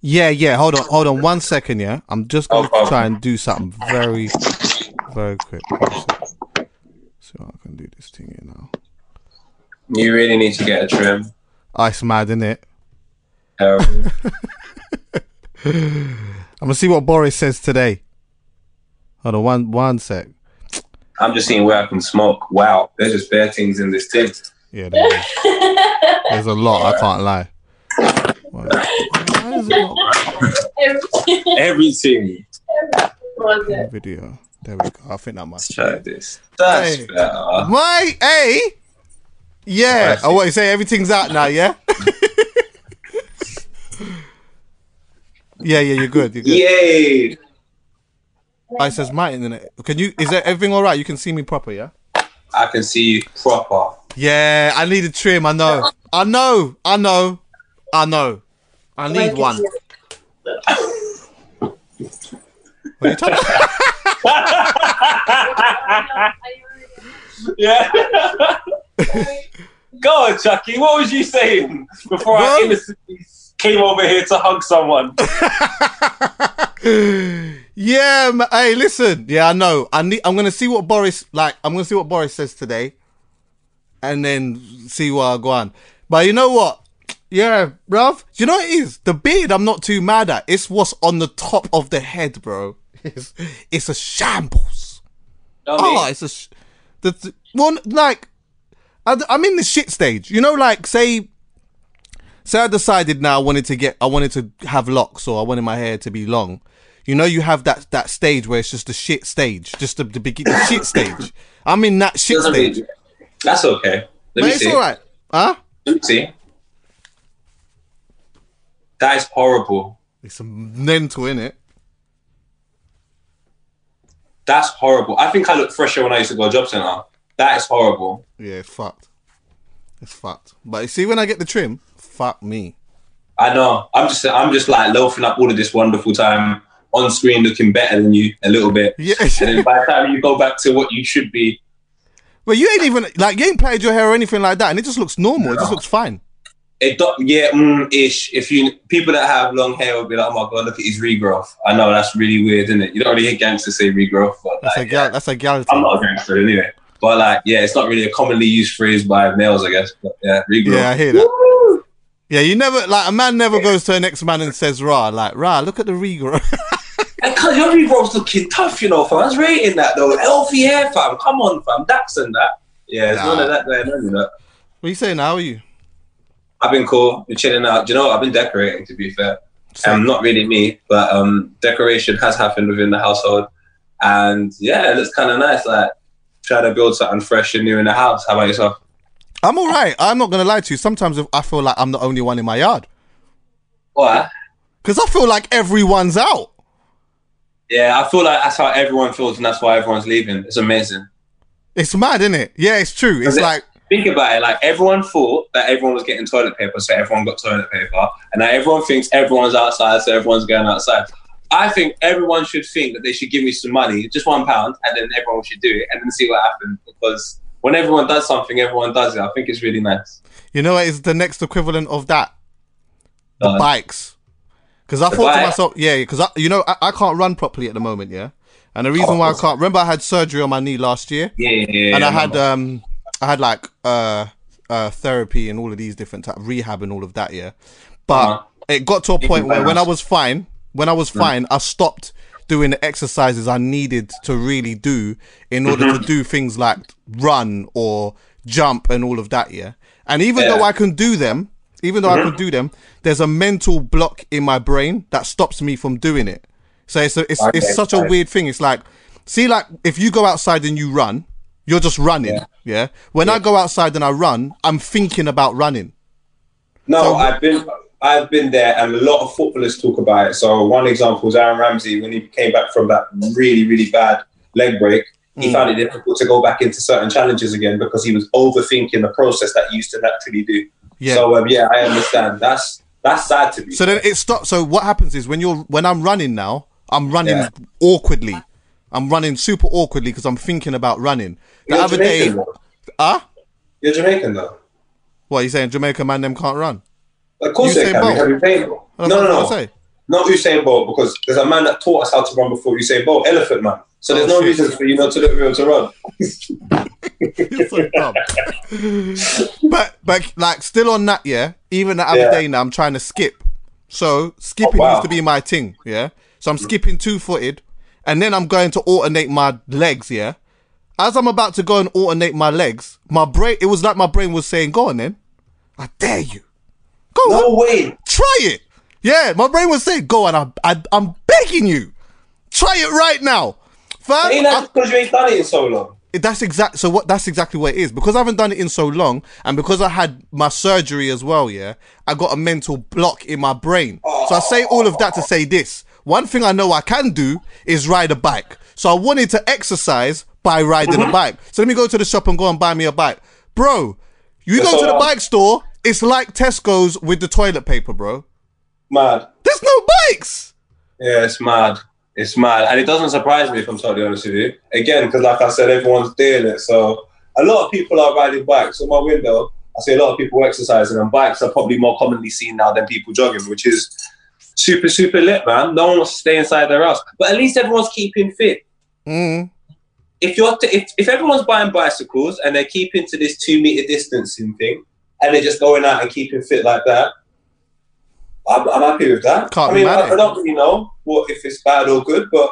Yeah, yeah. Hold on, hold on one second. Yeah, I'm just going to try and do something very, very quick. One sec. See how I can do this thing here now. You really need to get a trim. Ice mad, innit? Um, I'm gonna see what Boris says today. Hold on, one one sec. I'm just seeing where I can smoke. Wow, there's just bare things in this tin. Yeah, there is. there's a lot. I can't lie. why is it not Everything. video? There we go. I think that must. Try this. That's Hey. better. My hey, yeah. I I want to say everything's out now. Yeah. yeah, yeah. You're good. You're good. Yay! I says my internet. Can you? Is there everything all right? You can see me proper, yeah. I can see you proper. Yeah, I need a trim. I know. I know. I know. I know. I need one. What are you talking Yeah. Go on, Chuckie. What was you saying before I innocently came over here to hug someone? Yeah, ma- hey, listen. Yeah, I know. I need. I'm gonna see what Boris like. I'm gonna see what Boris says today, and then see what I go on. But you know what? Yeah, bruv. You know what it is? The beard. I'm not too mad at. It's what's on the top of the head, bro. It's it's a shambles. Know Oh, it's a sh- the, the one like I, I'm in the shit stage. You know, like say say I decided now I wanted to get I wanted to have locks or I wanted my hair to be long. You know, you have that that stage where it's just the shit stage, just the, the beginning shit stage. I'm in that shit Doesn't stage. mean- That's okay. Let But me it's see. all right, huh? Let me see. That is horrible. It's a mental, in it. That's horrible. I think I looked fresher when I used to go to job center. That is horrible. Yeah, it's fucked. It's fucked. But you see, when I get the trim, fuck me. I know. I'm just I'm just like loafing up all of this wonderful time on screen, looking better than you a little bit. Yeah. And then by the time you go back to what you should be, But you ain't even like you ain't played your hair or anything like that, and it just looks normal. It just looks fine. It do, yeah, mm, ish. If you people that have long hair will be like, oh my god, look at his regrowth. I know that's really weird, isn't it? You don't really hear gangsters say regrowth, but That's like, a yeah. That's a gal. I'm not a gangster anyway. But like, yeah, it's not really a commonly used phrase by males, I guess. But yeah, regrowth. Yeah, I hear that. Yeah, you never like a man never goes to a next man and says, "Rah, like rah, look at the regrowth." And cause your regrowth's looking tough, you know, fam. I was rating that though. Healthy hair, fam. Come on, fam. Dax and that. Yeah, it's Nah. none of that going on, you know. what are you saying? How are you? I've been cool. Been chilling out. Do you know what? I've been decorating. To be fair, um, not really me, but um, decoration has happened within the household, and yeah, it looks kind of nice. Like try to build something fresh and new in the house. How about yourself? I'm all right. I'm not gonna lie to you. Sometimes I feel like I'm the only one in my yard What? because I feel like everyone's out. Yeah, I feel like that's how everyone feels, and that's why everyone's leaving. It's amazing. It's mad, isn't it? Yeah, it's true. It's it- like think about it. Like everyone thought that everyone was getting toilet paper, so everyone got toilet paper, and now everyone thinks everyone's outside, so everyone's going outside. I think everyone should think that they should give me some money, just one pound, and then everyone should do it, and then see what happens. Because when everyone does something, everyone does it. I think it's really nice. You know what is the next equivalent of that? The Uh, bikes. Because I thought to myself, yeah, because I, you know, I, I can't run properly at the moment, yeah. And the reason why I can't remember, I had surgery on my knee last year, Yeah, yeah, yeah. and I yeah, had um, I had like uh, uh, therapy and all of these different type rehab and all of that, yeah. But Uh-huh. it got to a point where when I was fine, when I was fine, I stopped doing the exercises I needed to really do in order Mm-hmm. to do things like run or jump and all of that, yeah. And even Yeah. though I can do them, even though I can do them, there's a mental block in my brain that stops me from doing it. So it's a, it's, it's Okay, such a weird thing. It's like, see, like if you go outside and you run, you're just running. Yeah. Yeah. When I go outside and I run, I'm thinking about running. No, So- I've been I've been there, and a lot of footballers talk about it. So one example is Aaron Ramsey when he came back from that really really bad leg break. He Mm. found it difficult to go back into certain challenges again because he was overthinking the process that he used to naturally do. Yeah. So um, yeah, I understand. That's that's sad to me. So then it stops. So what happens is when you're when I'm running now, I'm running Yeah. awkwardly. I'm running super awkwardly because I'm thinking about running. The You're other day, Jamaican, though. ah, You're Jamaican though. what are you saying? Jamaica man, them can't run. Of course Usain they can. Bolt. Have you played? No, no, no. Say. Not Usain Bolt because there's a man that taught us how to run before Usain Bolt, Elephant Man. So there's Oh, no reason for you not to be able to run. You're so dumb. but but like still on that, yeah. Even the other Yeah. day now, I'm trying to skip. So skipping Oh, wow. used to be my thing, yeah. So I'm skipping two footed, and then I'm going to alternate my legs, yeah. As I'm about to go and alternate my legs, my brain it was like my brain was saying, "Go on, then, I dare you, go No on, way. try it." Yeah, my brain was saying, "Go on, I, I, I'm begging you, try it right now." Fam, Ain't that because you ain't done it in so long? that's exact. So what? That's exactly what it is. Because I haven't done it in so long, and because I had my surgery as well. Yeah, I got a mental block in my brain. Oh. So I say all of that to say this: one thing I know I can do is ride a bike. So I wanted to exercise by riding Mm-hmm. a bike. So let me go to the shop and go and buy me a bike, bro. You That's go to the bike store. It's like Tesco's with the toilet paper, bro. Mad. There's no bikes. Yeah, it's mad. It's mad. And it doesn't surprise me if I'm totally honest with you. Again, because like I said, everyone's doing it. So a lot of people are riding bikes. On my window, I see a lot of people exercising, and bikes are probably more commonly seen now than people jogging, which is super, super lit, man. No one wants to stay inside their house. But at least everyone's keeping fit. Mm. if you're t- if, if everyone's buying bicycles and they're keeping to this two meter distancing thing and they're just going out and keeping fit like that, I'm, I'm happy with that. Can't I be mean, mad I, I don't really know what if it's bad or good, but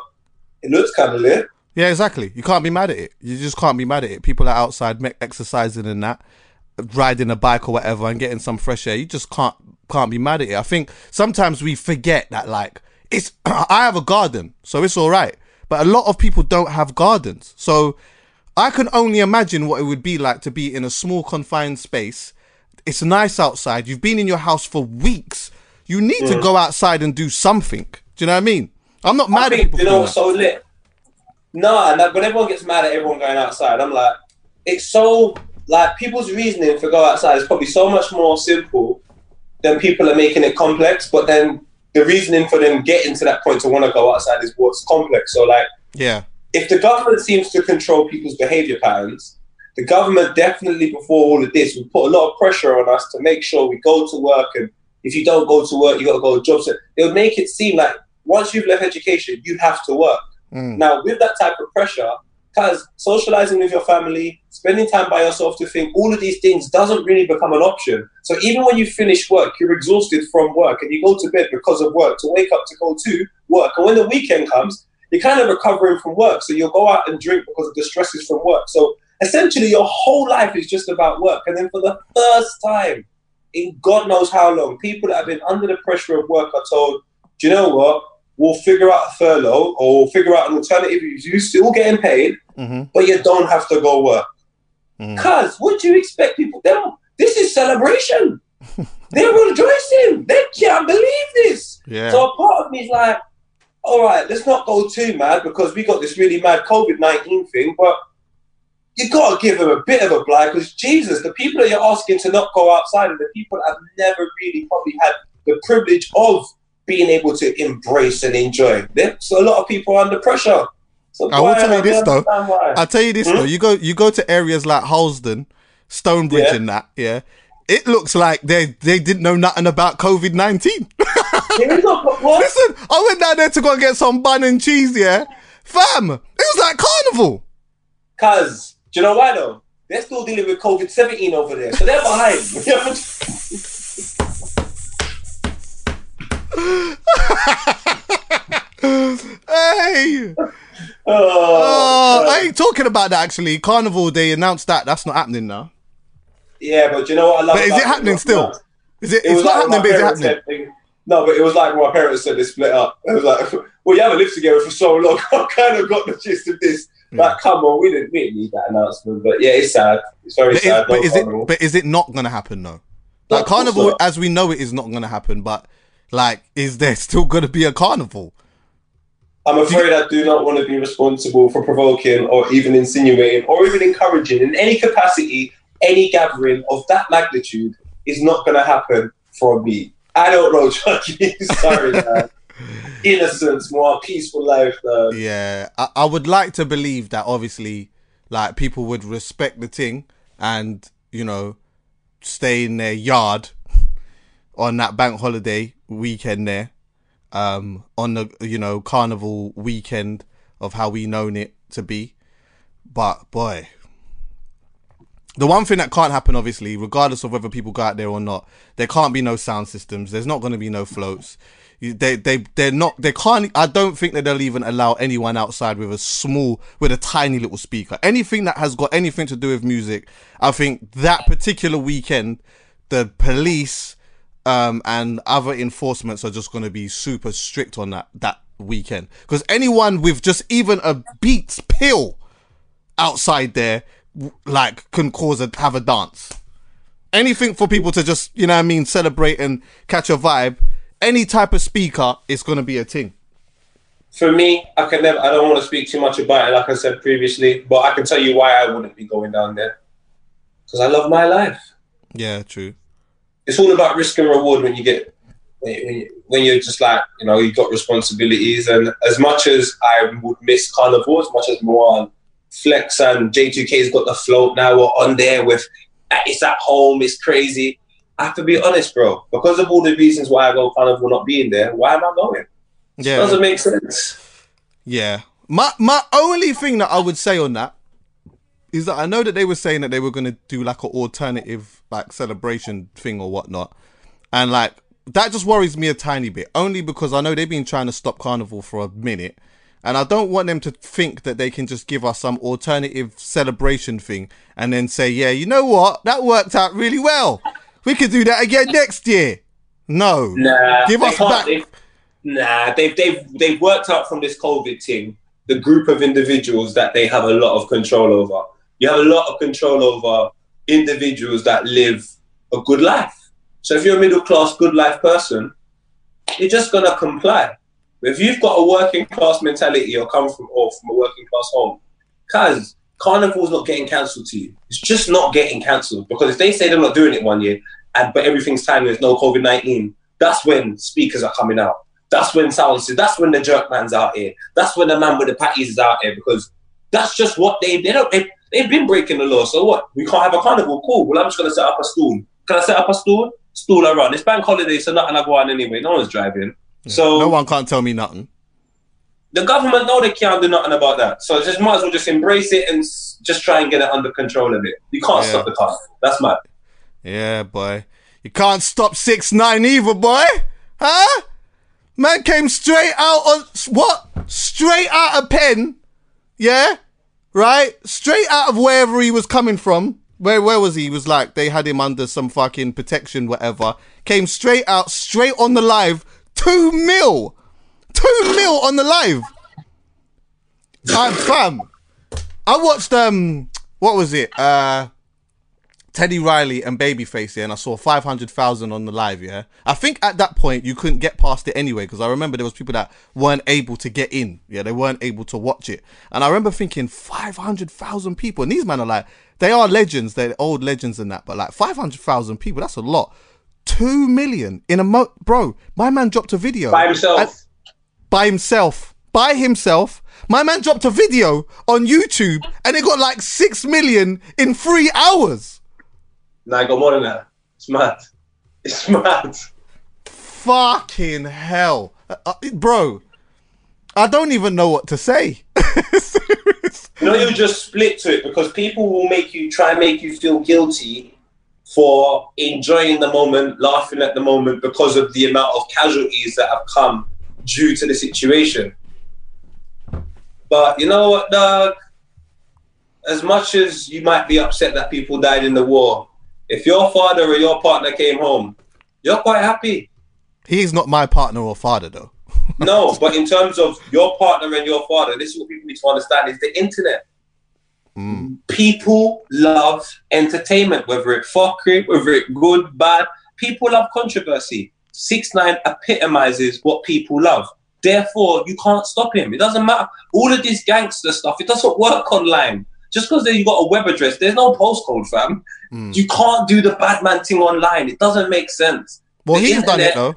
it looks kind of lit. Yeah, exactly. You can't be mad at it. You just can't be mad at it. People are outside exercising and that, riding a bike or whatever, and getting some fresh air. You just can't can't be mad at it. I think sometimes we forget that like it's. I have a garden, so it's all right. But a lot of people don't have gardens, so I can only imagine what it would be like to be in a small confined space. It's nice outside. You've been in your house for weeks. You need to mm. go outside and do something. Do you know what I mean? I'm not I mad at think, people. you know so lit? No, and that, when everyone gets mad at everyone going outside, I'm like, it's so like people's reasoning for go outside is probably so much more simple than people are making it complex. But then the reasoning for them getting to that point to want to go outside is what's complex. So like, yeah. if the government seems to control people's behavior patterns, the government definitely before all of this would put a lot of pressure on us to make sure we go to work and if you don't go to work, you got to go to jobs. They would make it seem like once you've left education, you have to work. Mm. Now, with that type of pressure, because socializing with your family, spending time by yourself to think, all of these things doesn't really become an option. So even when you finish work, you're exhausted from work and you go to bed because of work to wake up to go to work. And when the weekend comes, you're kind of recovering from work. So you'll go out and drink because of the stresses from work. So essentially, your whole life is just about work. And then for the first time in God knows how long, people that have been under the pressure of work are told, do you know what? We'll figure out a furlough or we'll figure out an alternative. You're still getting paid, Mm-hmm. but you don't have to go work. Mm. Cause what do you expect people? Them, this is celebration. They're rejoicing. They can't believe this. Yeah. So a part of me is like, all right, let's not go too mad because we got this really mad COVID nineteen thing. But you gotta give them a bit of a blind because Jesus, the people that you're asking to not go outside are the people that have never really probably had the privilege of being able to embrace and enjoy. So a lot of people are under pressure. So I will tell you this though. why. I'll tell you this Hmm? though. You go you go to areas like Harlesden, Stonebridge, Yeah. and that. Yeah, it looks like they they didn't know nothing about COVID nineteen. There is no- what? Listen, I went down there to go and get some bun and cheese. Yeah, fam, it was like carnival. Cause do you know why though? They're still dealing with COVID seventeen over there, so they're behind. Hey, oh, oh, I ain't talking about that actually. Carnival, they announced that that's not happening now. yeah, but you know what I love? But is it happening still? Is it? It It's not like happening, but is it happening? thing- No, but it was like my parents said they split up. It was like, well, you haven't lived together for so long. I kind of got the gist of this. Hmm. Like, come on, we didn't, we didn't need that announcement. But yeah, it's sad. It's very But is, sad. but no is it? But is it not gonna happen though? No, Like carnival, as we know it, is not gonna happen. But like, is there still gonna be a carnival? I'm afraid I do not want to be responsible for provoking or even insinuating or even encouraging in any capacity any gathering of that magnitude is not going to happen from me. I don't know, Chuckie. Sorry, man. Innocence, more peaceful life, man. Yeah, I, I would like to believe that obviously, like people would respect the thing and you know stay in their yard on that bank holiday weekend there, um, on the you know carnival weekend of how we known it to be. But boy, the one thing that can't happen, obviously, regardless of whether people go out there or not, there can't be no sound systems. There's not going to be no floats. They they they're not they can't. I don't think that they'll even allow anyone outside with a small with a tiny little speaker. Anything that has got anything to do with music, I think that particular weekend, the police um, and other enforcements are just going to be super strict on that that weekend because anyone with just even a Beats pill outside there like can cause a have a dance anything for people to just you know what i mean celebrate and catch a vibe any type of speaker is going to be a thing For me, I can never. I don't want to speak too much about it, like I said previously, but I can tell you why I wouldn't be going down there. Because I love my life. yeah true it's all about risk and reward when you get when, you, when you're just like you know you've got responsibilities. And as much as I would miss carnival as much as Moan Flex and J2K's got the float now we're on there with it's at home it's crazy. I have to be honest bro because of all the reasons why I go carnival not being there why am I going? Yeah. Doesn't make sense. Yeah. My my only thing that I would say on that is that I know that they were saying that they were gonna do like an alternative like celebration thing or whatnot. And like that just worries me a tiny bit. Only because I know they've been trying to stop carnival for a minute. And I don't want them to think that they can just give us some alternative celebration thing and then say, yeah, you know what? That worked out really well. We could do that again next year. No. Nah, Give us back. They've, nah, they've they've they've worked out from this COVID thing the group of individuals that they have a lot of control over. You have a lot of control over individuals that live a good life. So if you're a middle class, good life person, you're just gonna comply. If you've got a working class mentality or come from or from a working class home, cause carnival's not getting cancelled to you. It's just not getting cancelled because if they say they're not doing it one year, and but everything's fine, there's no COVID nineteen. That's when speakers are coming out. That's when sounds. That's when the jerk man's out here. That's when the man with the patties is out here because that's just what they they don't. They, they've been breaking the law. So what? We can't have a carnival. Cool. Well, I'm just gonna set up a stool. Can I set up a stool? Stool around. It's bank holiday, so nothing I go on anyway. No one's driving. So No one can't tell me nothing. the government know they can't do nothing about that. So just might as well just embrace it and just try and get it under control a bit. You can't Yeah. stop the car. That's mad. Yeah, boy. You can't stop six nine either, boy. Huh? Man came straight out on what? Straight out of pen. Yeah? Right? Straight out of wherever he was coming from. Where where was he? He was like they had him under some fucking protection, whatever. Came straight out, straight on the live. Two mil. Two mil on the live. I'm fam. I watched um what was it? Uh Teddy Riley and Babyface, yeah, and I saw 500,000 on the live, yeah. I think at that point you couldn't get past it anyway because I remember there was people that weren't able to get in, yeah, they weren't able to watch it. And I remember thinking 500,000 people, and these men are like, they are legends, they're old legends and that, but like 500,000 people, that's a lot. Two million in a mo, bro. My man dropped a video By himself. by himself, by himself. My man dropped a video on YouTube and it got like six million in three hours. Nah, I got more than that. It's mad. It's mad. Fucking hell, Uh, uh, bro. I don't even know what to say. Know, you just split to it because people will make you try and make you feel guilty for enjoying the moment, laughing at the moment because of the amount of casualties that have come due to the situation. But you know what, Doug? As much as you might be upset that people died in the war, if your father or your partner came home, you're quite happy. He's not my partner or father, though. No, but in terms of your partner and your father, this is what people need to understand: is the internet. Hmm. People love entertainment, whether it fuckery, whether it good, bad. People love controversy. Six nine epitomizes what people love. Therefore, you can't stop him. It doesn't matter. All of this gangster stuff, it doesn't work online. Just because you got a web address, there's no postcode, fam. You can't do the bad man thing online. It doesn't make sense. Well, The he's done it though.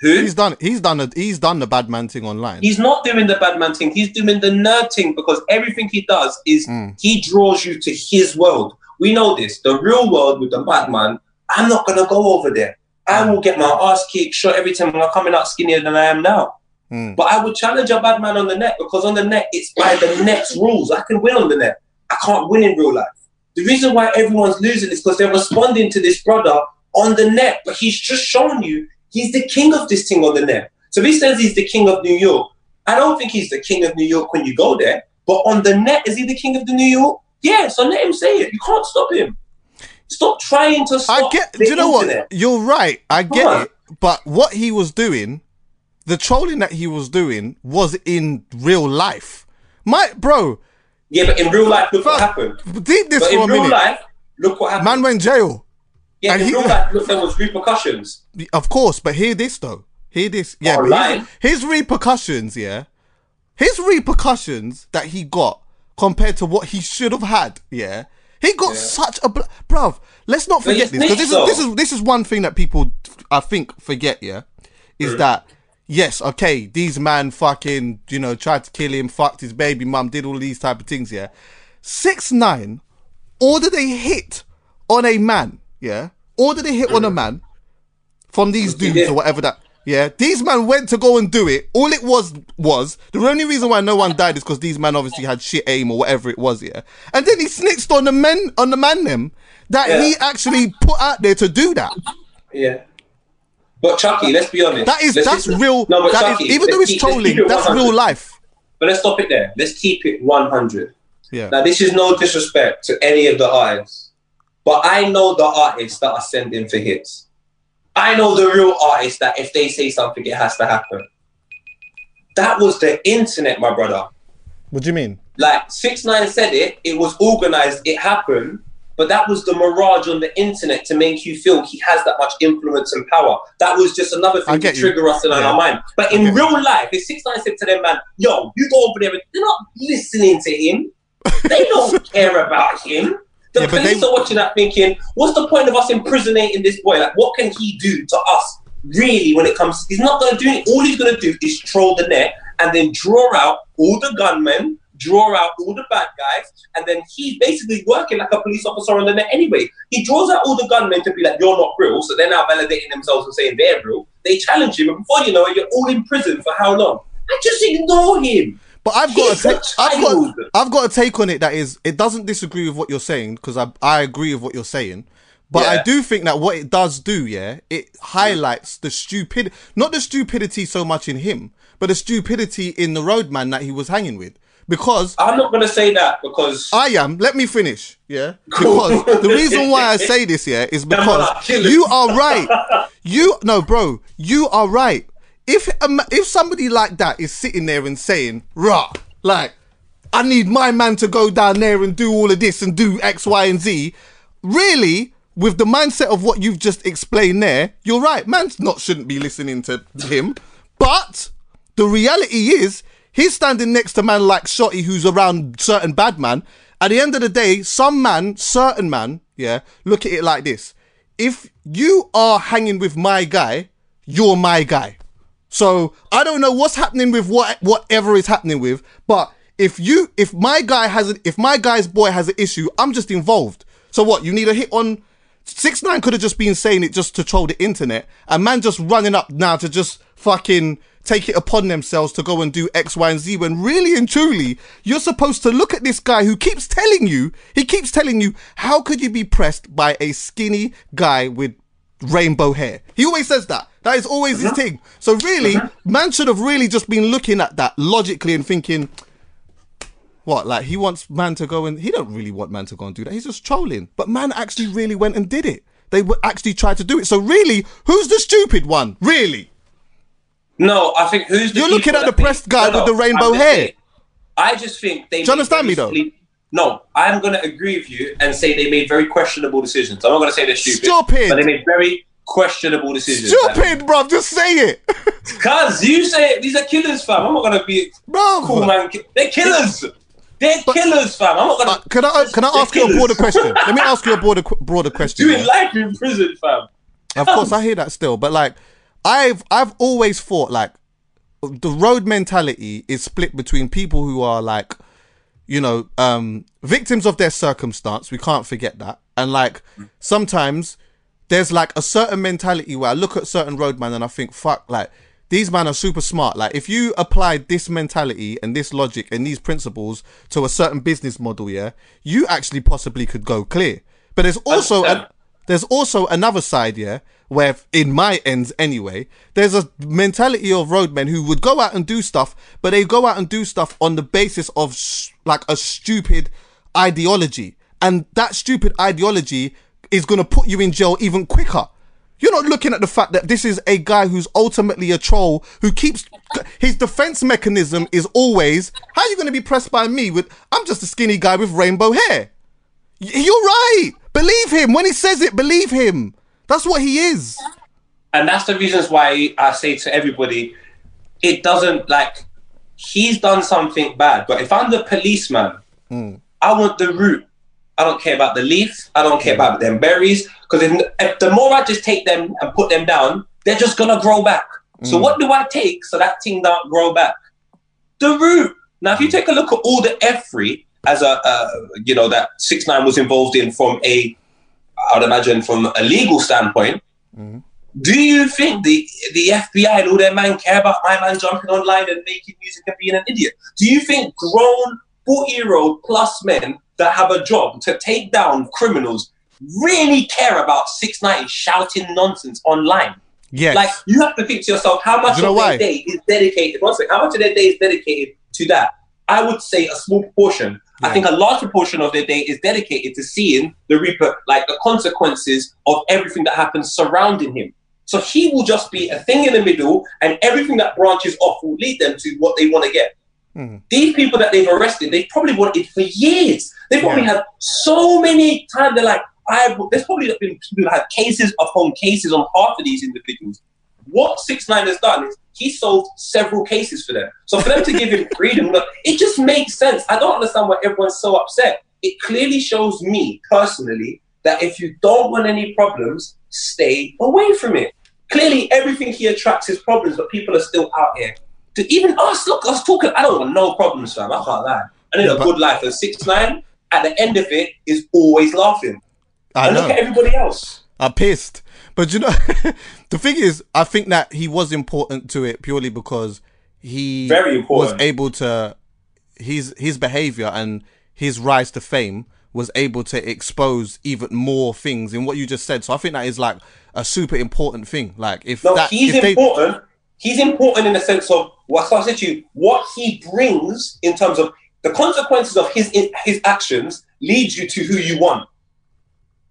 Who? He's done. He's done. A, he's done the bad man thing online. He's not doing the bad man thing. He's doing the nerd thing because everything he does is Mm. he draws you to his world. We know this. The real world with the bad man, I'm not gonna go over there. I will get my ass kicked shot every time I'm coming out skinnier than I am now. Mm. But I would challenge a bad man on the net because on the net it's by the net's rules. I can win on the net. I can't win in real life. The reason why everyone's losing is because they're responding to this brother on the net, but he's just shown you he's the king of this thing on the net. So if he says he's the king of New York, I don't think he's the king of New York when you go there. But on the net, is he the king of the New York? Yeah, so let him say it. You can't stop him. Stop trying to stop I get. Do you know internet. what? You're right. I get on. it. But what he was doing, the trolling that he was doing, was in real life. My bro, Yeah, but in real life, look what happened. deep this But for a in real minute. life, look what happened. Man went jail. yeah, and in he- real life, look, there was repercussions. Of course, but hear this though. Hear this. Yeah, but his, his repercussions, yeah. His repercussions that he got compared to what he should have had, yeah. He got such a bl- bruv. Let's not forget this because this is this is this is one thing that people I think forget, yeah, is mm. that yes, okay, these man fucking you know tried to kill him, fucked his baby mum, did all these type of things, yeah. Six nine, ordered a hit on a man, yeah, ordered a hit on a man from these dudes or whatever that. Yeah, these man went to go and do it. All it was was the only reason why no one died is because these man obviously had shit aim or whatever it was. Yeah, and then he snitched on the men on the man them that Yeah. he actually put out there to do that. Yeah. But Chuckie, let's be honest. That is Let's that's just- real. No, but that is Chuckie, even though it's keep- trolling, it that's real life. But let's stop it there. Let's keep it 100. Yeah. Now, this is no disrespect to any of the artists, but I know the artists that are sending for hits. I know the real artists that if they say something, it has to happen. That was the internet, my brother. What do you mean? Like six nine said it, it was organized, it happened, but that was the mirage on the internet to make you feel he has that much influence and power. That was just another thing to you. trigger us in Yeah. our mind. But in real life, if six nine said to them, man, yo, you go over there, they're not listening to him. They don't care about him. The Yeah, police they- are watching that thinking, what's the point of us imprisoning this boy? Like, what can he do to us? Really, when it comes, he's not going to do it. All he's going to do is troll the net and then draw out all the gunmen, draw out all the bad guys, and then he's basically working like a police officer on the net anyway. He draws out all the gunmen to be like, you're not real, so they're now validating themselves and saying they're real. They challenge him, and before you know it, you're all in prison for how long? I just ignore him. But I've got He's a take. I've got. I've got a take on it that is. It doesn't disagree with what you're saying because I I agree with what you're saying. But I do think that what it does do, yeah, it highlights the stupid, not the stupidity so much in him, but the stupidity in the roadman that he was hanging with. Because I'm not going to say that because I am. Let me finish. Yeah. Because the reason why I say this, yeah, is because you are right. You no, bro. You are right. If ma- if somebody like that is sitting there and saying, "Rah," like, I need my man to go down there and do all of this and do X, Y, and Z. really, with the mindset of what you've just explained there, you're right. Man's not shouldn't be listening to him. But the reality is, he's standing next to man like Shotti, who's around certain bad man. At the end of the day, some man, certain man, yeah, look at it like this. If you are hanging with my guy, you're my guy. So I don't know what's happening with what whatever is happening with, but if you if my guy has a, if my guy's boy has an issue, I'm just involved. So what? You need a hit on six nine could have just been saying it just to troll the internet, and man just running up now to just fucking take it upon themselves to go and do X, Y, and Z when really and truly you're supposed to look at this guy who keeps telling you, he keeps telling you, how could you be pressed by a skinny guy with rainbow hair? He always says that. That is always his thing. So really, man should have really just been looking at that logically and thinking, what, like he wants man to go and he don't really want man to go and do that. He's just trolling. But man actually really went and did it. They actually tried to do it. So really, who's the stupid one? Really? No, I think who's the You're looking at the think- pressed guy with the rainbow hair. saying, I just think they. Do you understand me, though? No, I'm going to agree with you and say they made very questionable decisions. I'm not going to say they're stupid, Stupid. but they made very questionable decisions. Stupid, bro. Just say it. Cause you say it, these are killers, fam. I'm not going to be Bruv. cool, man. They're killers. They're killers, fam. I'm not going Uh, to. can I can I ask you a broader question? Let me ask you a broader broader question. Doing yeah? life in prison, fam. Of course, I hear that still, but like, I've I've always thought like the road mentality is split between people who are like, you know, um, victims of their circumstance. We can't forget that, and like sometimes there's like a certain mentality where I look at certain roadmen and I think, fuck, like these men are super smart. Like if you applied this mentality and this logic and these principles to a certain business model, yeah, you actually possibly could go clear. But there's also there's also another side, yeah, where in my ends anyway, there's a mentality of roadmen who would go out and do stuff, but they go out and do stuff on the basis of s- like a stupid ideology, and that stupid ideology is gonna put you in jail even quicker. You're not looking at the fact that this is a guy who's ultimately a troll who keeps his defense mechanism is always, how are you going to be pressed by me with, I'm just a skinny guy with rainbow hair. You're right. Believe him. When he says it, believe him. That's what he is. and that's the reasons why I say to everybody, it doesn't like he's done something bad. But if I'm the policeman, hmm. I want the root. I don't care about the leaf. I don't care about them berries. Because if, if the more I just take them and put them down, they're just gonna grow back. So hmm. what do I take so that thing don't grow back? The root. Now, if you hmm. take a look at all the F3 as a, uh, you know, that six nine was involved in from a, I would imagine from a legal standpoint, do you think the the FBI and all their men care about my man jumping online and making music and being an idiot? Do you think grown 40 year old plus men that have a job to take down criminals really care about six nine shouting nonsense online? Yes. Like you have to think to yourself, how much you of their day is dedicated? One second, how much of their day is dedicated to that? I would say a small proportion. I think a large proportion of their day is dedicated to seeing the reaper, like the consequences of everything that happens surrounding him. So he will just be a thing in the middle, and everything that branches off will lead them to what they want to get. Hmm. These people that they've arrested, they've probably wanted for years. They probably Yeah. had so many times. They're like, I've. There's probably been people have cases upon cases on half of these individuals. What Six Nine has done is he solved several cases for them. So for them to give him freedom, look, it just makes sense. I don't understand why everyone's so upset. It clearly shows me personally that if you don't want any problems, stay away from it. Clearly, everything he attracts is problems, but people are still out here. To even us, look, us talking. I don't want no problems, fam. I can't lie. I need Yeah, a good life. And six nine at the end of it is always laughing. I and know. look at everybody else. I'm pissed. But you know, the thing is, I think that he was important to it purely because he Very was able to his his behavior and his rise to fame was able to expose even more things in what you just said. So I think that is like a super important thing. Like if No, that he's if they, important. He's important in the sense of what I said to you. What he brings in terms of the consequences of his his actions leads you to who you want.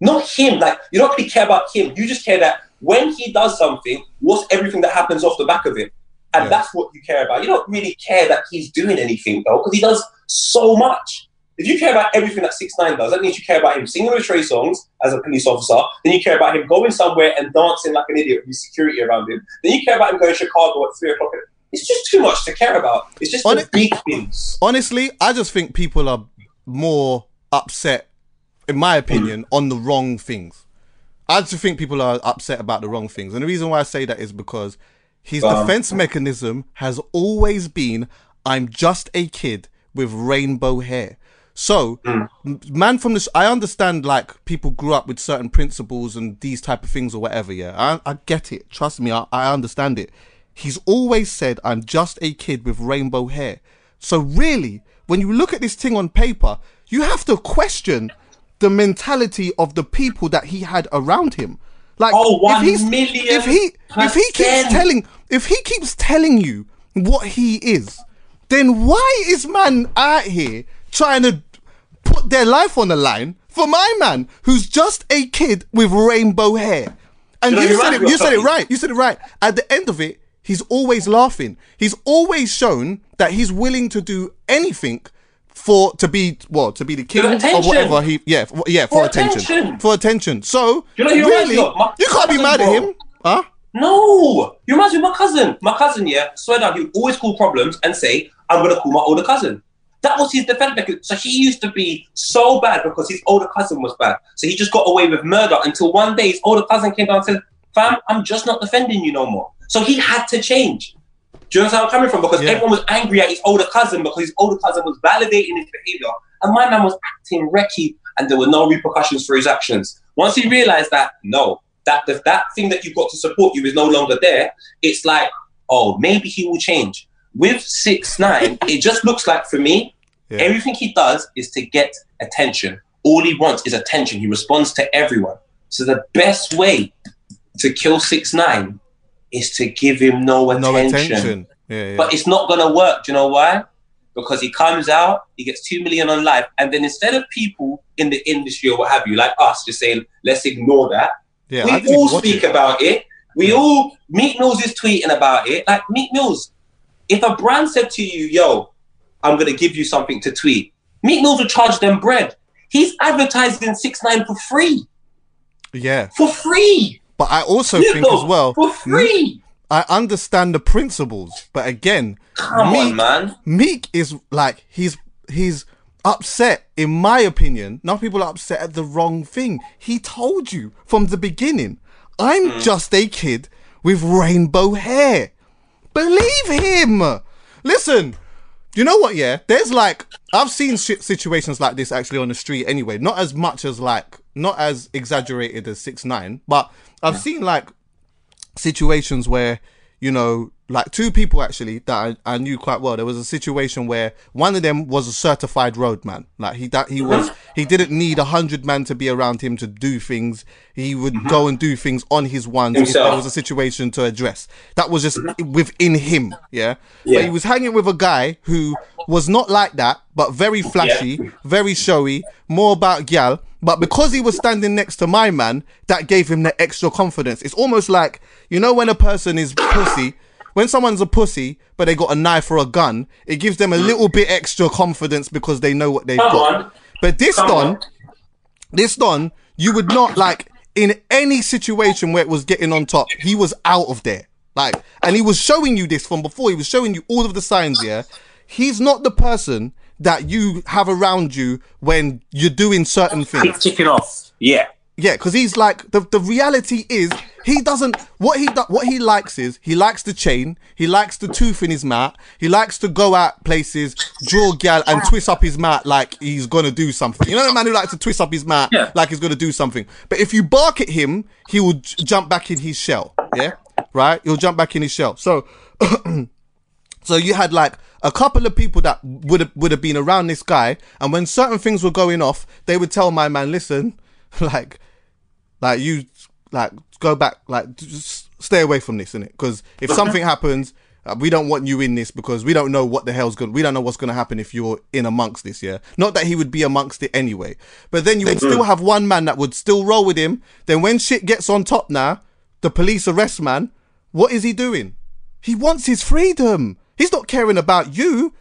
Not him. Like you don't really care about him. You just care that when he does something, what's everything that happens off the back of it, and Yeah. that's what you care about. You don't really care that he's doing anything though, because he does so much. if you care about everything that Six Nine does, that means you care about him singing with Trey Songz as a police officer. Then you care about him going somewhere and dancing like an idiot with security around him. Then you care about him going to Chicago at three o'clock. It's just too much to care about. It's just On the big things. Honestly, I just think people are more upset, in my opinion, on the wrong things. I just think people are upset about the wrong things. And the reason why I say that is because his Um, defense mechanism has always been I'm just a kid with rainbow hair. So, m- man from this, I understand like people grew up with certain principles and these type of things or whatever. Yeah, I, I get it. Trust me, I, I understand it. He's always said, I'm just a kid with rainbow hair. So, really, when you look at this thing on paper, you have to question the mentality of the people that he had around him. Like, Oh, if he's, if he if he keeps telling if he keeps telling you what he is, then why is man out here trying to put their life on the line for my man who's just a kid with rainbow hair? And You know, you you said it. You said it right. You said it right. At the end of it, he's always laughing. He's always shown that he's willing to do anything for to be well to be the king or whatever he yeah for, yeah for, For attention. attention. for attention. So You know really? My you can't be mad at bro. him, huh? No, you reminds me of my cousin. My cousin, yeah, swear down, he would always call problems and say, "I'm gonna call my older cousin." That was his defense mechanism. So he used to be so bad because his older cousin was bad. So he just got away with murder until one day his older cousin came down and said, "Fam, I'm just not defending you no more." So he had to change. Do you understand where I'm coming from? Because Yeah. everyone was angry at his older cousin because his older cousin was validating his behavior, and my man was acting wrecky, and there were no repercussions for his actions. Once he realized that, no, that the, that thing that you've got to support you is no longer there, it's like, oh, maybe he will change. With six nine, it just looks like for me, Yeah. everything he does is to get attention. All he wants is attention. He responds to everyone. So the best way to kill six nine is to give him no attention. No attention. Yeah, yeah. But it's not gonna work. Do you know why? Because he comes out, he gets two million on life, and then instead of people in the industry or what have you, like us, just saying, let's ignore that. yeah, we all speak it. about it. We all Meek Mills is tweeting about it. Like Meek Mills, if a brand said to you, "Yo, I'm gonna give you something to tweet," Meek Mills would charge them bread. He's advertising six nine for free, Yeah, for free. But I also think as well. for free. I understand the principles, but again, Come Meek, on, man. Meek is like he's he's upset. In my opinion, now people are upset at the wrong thing. He told you from the beginning, I'm Hmm. just a kid with rainbow hair. Believe him. Listen, you know what? Yeah, there's like I've seen shit situations like this actually on the street. Anyway, not as much as like not as exaggerated as six nine, but I've seen like situations where you know like two people actually that I, I knew quite well. There was a situation where one of them was a certified roadman. Like he that he was he didn't need a hundred man to be around him to do things. He would mm-hmm. go and do things on his ones if there was a situation to address. That was just mm-hmm. within him yeah, Yeah. but he was hanging with a guy who was not like that but very flashy very showy more about gal but because he was standing next to my man, that gave him the extra confidence. It's almost like, you know, when a person is pussy, when someone's a pussy, but they got a knife or a gun, it gives them a mm. little bit extra confidence because they know what they've Come got. on. But this Come Don, on. this Don, you would not like in any situation where it was getting on top, he was out of there. Like, and he was showing you this from before. He was showing you all of the signs. Yeah, he's not the person that you have around you when you're doing certain things. Keep ticking off. Yeah. Yeah, because he's like the the reality is he doesn't what he do, what he likes is he likes the chain, he likes the tooth in his mouth, he likes to go out places, draw gal and twist up his mouth like he's gonna do something. You know the man who likes to twist up his mouth Yeah. like he's gonna do something. But if you bark at him, he will j- jump back in his shell. Yeah, right? He'll jump back in his shell. So. So you had like a couple of people that would have would have been around this guy, and when certain things were going off, they would tell my man, "Listen, like, like you, like go back, like just stay away from this, innit? Because if something happens, uh, we don't want you in this because we don't know what the hell's going. We don't know what's going to happen if you're in amongst this. Yeah, not that he would be amongst it anyway, but then you would still have one man that would still roll with him. Then when shit gets on top now, the police arrest man. What is he doing? He wants his freedom. He's not caring about you.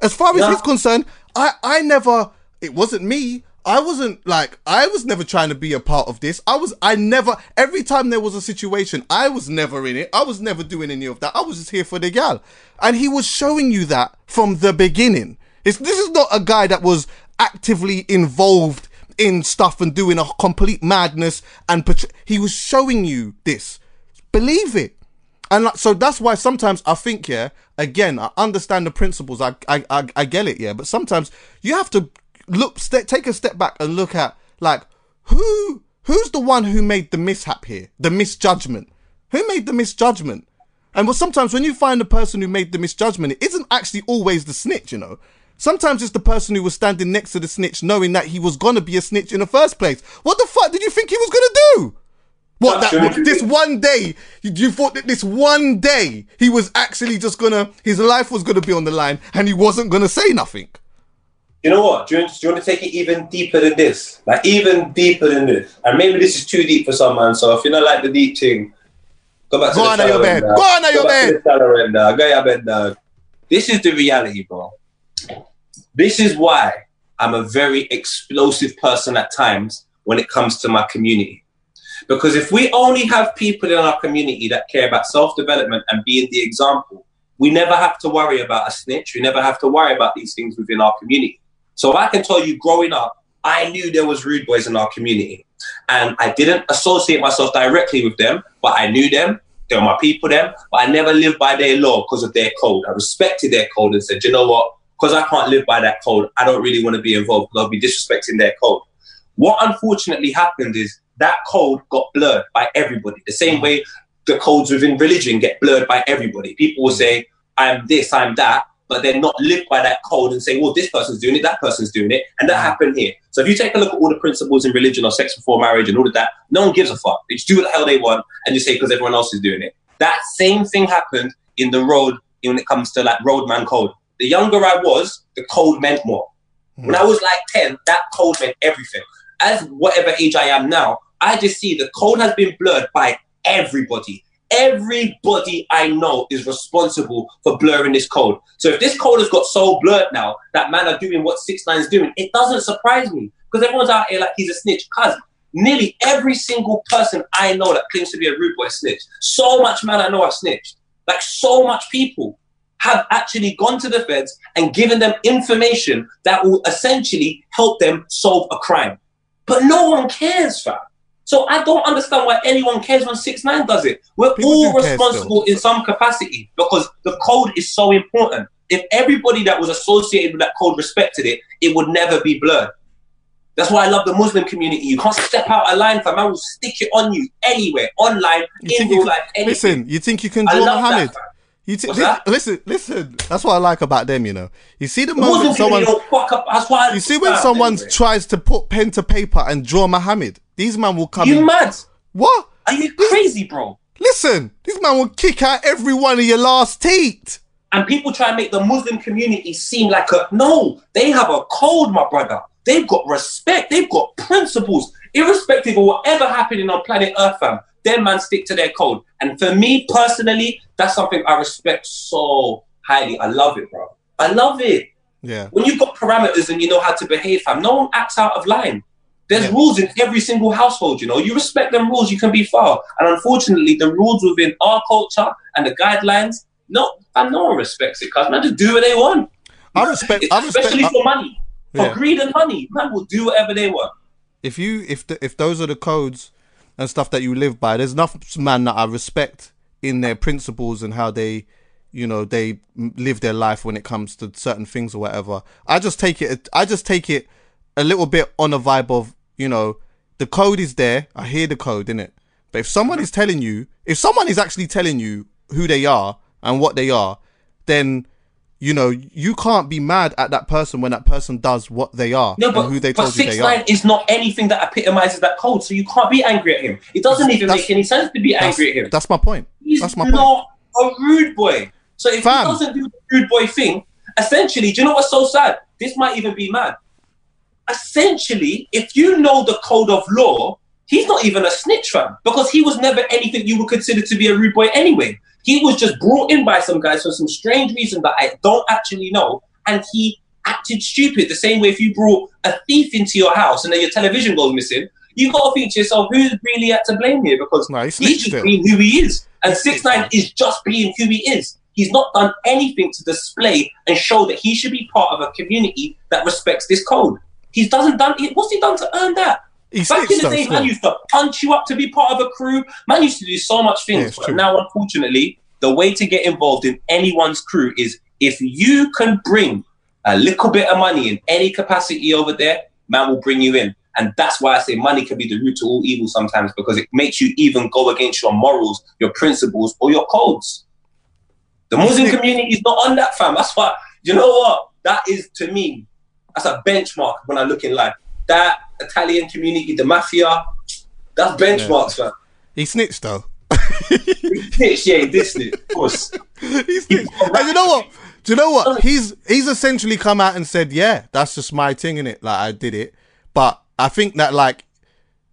As far as Yeah. he's concerned, I, I never it wasn't me. I wasn't like I was never trying to be a part of this. I was I never every time there was a situation, I was never in it. I was never doing any of that. I was just here for the gal. And he was showing you that from the beginning. It's, this is not a guy that was actively involved in stuff and doing a complete madness and portray- he was showing you this. Believe it. And like, so that's why sometimes I think, yeah, again, I understand the principles. I, I, I, I get it, yeah. But sometimes you have to look, take a step back and look at like who, who's the one who made the mishap here, the misjudgment. Who made the misjudgment? And well, sometimes when you find the person who made the misjudgment, it isn't actually always the snitch, you know. Sometimes it's the person who was standing next to the snitch, knowing that he was gonna be a snitch in the first place. What the fuck did you think he was gonna do? What That's that true. this one day you, you thought that this one day he was actually just gonna his life was gonna be on the line and he wasn't gonna say nothing. You know what? Do you, do you want to take it even deeper than this? Like even deeper than this? And maybe this is too deep for some man. So if you don't like the deep thing, go back to Go the on to your bed. uh, Go on to your bed. the shallow end, uh, Go your bed, dog. This is the reality, bro. This is why I'm a very explosive person at times when it comes to my community. Because if we only have people in our community that care about self development and being the example, we never have to worry about a snitch. We never have to worry about these things within our community. So I can tell you, growing up, I knew there was rude boys in our community, and I didn't associate myself directly with them, but I knew them. They were my people, them. But I never lived by their law because of their code. I respected their code and said, you know what? Because I can't live by that code, I don't really want to be involved because I'll be disrespecting their code. What unfortunately happened is that code got blurred by everybody. The same uh-huh. way the codes within religion get blurred by everybody. People will mm. say, I'm this, I'm that, but they're not lived by that code and say, well, this person's doing it, that person's doing it, and that mm. happened here. So if you take a look at all the principles in religion or sex before marriage and all of that, no one gives a fuck. They just do what the hell they want and just say because everyone else is doing it. That same thing happened in the road when it comes to like roadman code. The younger I was, the code meant more. When mm. I was like 10, that code meant everything. As whatever age I am now, I just see the code has been blurred by everybody. Everybody I know is responsible for blurring this code. So if this code has got so blurred now that man are doing what Six Nine is doing, it doesn't surprise me because everyone's out here like he's a snitch. Cause nearly every single person I know that claims to be a rude boy snitch. So much man I know have snitched. Like so much people have actually gone to the feds and given them information that will essentially help them solve a crime. But no one cares, fam. So I don't understand why anyone cares when Six Nine does it. We're People all responsible in some capacity because the code is so important. If everybody that was associated with that code respected it, it would never be blurred. That's why I love the Muslim community. You can't step out of line, fam. I will stick it on you anywhere, online, You in real life, anything. listen, you think you can draw that, Muhammad? fam. You thi- What's li- that? listen, listen. That's what I like about them. You know, you see the moment someone, fuck up. That's why. You see when someone anyway. tries to put pen to paper and draw Muhammad, these man will come. You in. mad? What? Are you crazy, bro? Listen, this man will kick out every one of your last teeth. And people try and make the Muslim community seem like a no. They have a code, my brother. They've got respect. They've got principles, irrespective of whatever happening on planet Earth, fam. Them man stick to their code. And for me personally, that's something I respect so highly. I love it, bro. I love it. Yeah. When you've got parameters and you know how to behave, fam, no one acts out of line. There's Yeah. rules in every single household, you know. You respect them rules, you can be far. And unfortunately, the rules within our culture and the guidelines, no, fam, no one respects it, cuz man just do what they want. I respect. I respect. Especially I- for money. For Yeah. greed and money, man will do whatever they want. if you if the, if those are the codes and stuff that you live by, there's enough man that I respect in their principles and how they, you know, they live their life when it comes to certain things or whatever. I just take it. I just take it a little bit on a vibe of you know, the code is there. I hear the code in it, but if someone is telling you, if someone is actually telling you who they are and what they are, then you know you can't be mad at that person when that person does what they are No, but, and who they but told you six they nine are. is not anything that epitomizes that code, so you can't be angry at him. It doesn't even That's- make any sense to be angry at him. that's my point. He's That's my point. not a rude boy. So if Fam. he doesn't do the rude boy thing, essentially, do you know what's so sad? This might even be mad. Essentially, if you know the code of law, he's not even a snitch fam because he was never anything you would consider to be a rude boy anyway. He was just brought in by some guys for some strange reason that I don't actually know, and he acted stupid. The same way if you brought a thief into your house and then your television goes missing, you've got to think to yourself, who's really at to blame here? Because No, he he's just being who he is. And Six Nine is just being who he is. He's not done anything to display and show that he should be part of a community that respects this code. He doesn't done. What's he done to earn that? He Back in the day, man used to punch you up to be part of a crew. Man used to do so much things. it's but now, unfortunately, the way to get involved in anyone's crew is if you can bring a little bit of money in any capacity over there, man will bring you in. And that's why I say money can be the root to all evil sometimes because it makes you even go against your morals, your principles, or your codes. The Muslim community is not on that, fam. That's why, you know what? That is, to me, that's a benchmark when I look in life. That Italian community, the mafia, that's benchmarks, fam. He snitched though. Snitch, yeah, this snitch, of course. he snitched. And you know what? Do you know what? Oh. He's he's essentially come out and said, "Yeah, that's just my thing, in it. Like I did it." But I think that like,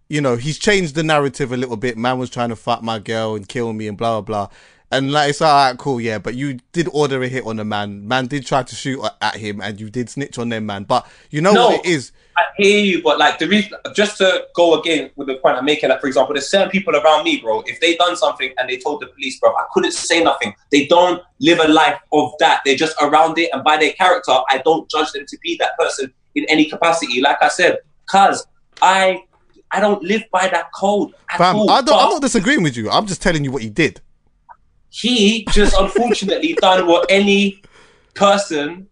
you know, he's changed the narrative a little bit. Man was trying to fuck my girl and kill me and blah blah blah. And like it's all right, cool, yeah. But you did order a hit on the man. Man did try to shoot at him, and you did snitch on them, man. But you know No. what it is? I hear you, but like the reason, just to go again with the point I'm making, like for example, there's certain people around me, bro. If they done something and they told the police, bro, I couldn't say nothing. They don't live a life of that. They're just around it, and by their character, I don't judge them to be that person in any capacity. Like I said, cause I, I don't live by that code Fam. I don't. I'm not disagreeing with you. I'm just telling you what he did. He just unfortunately done what any person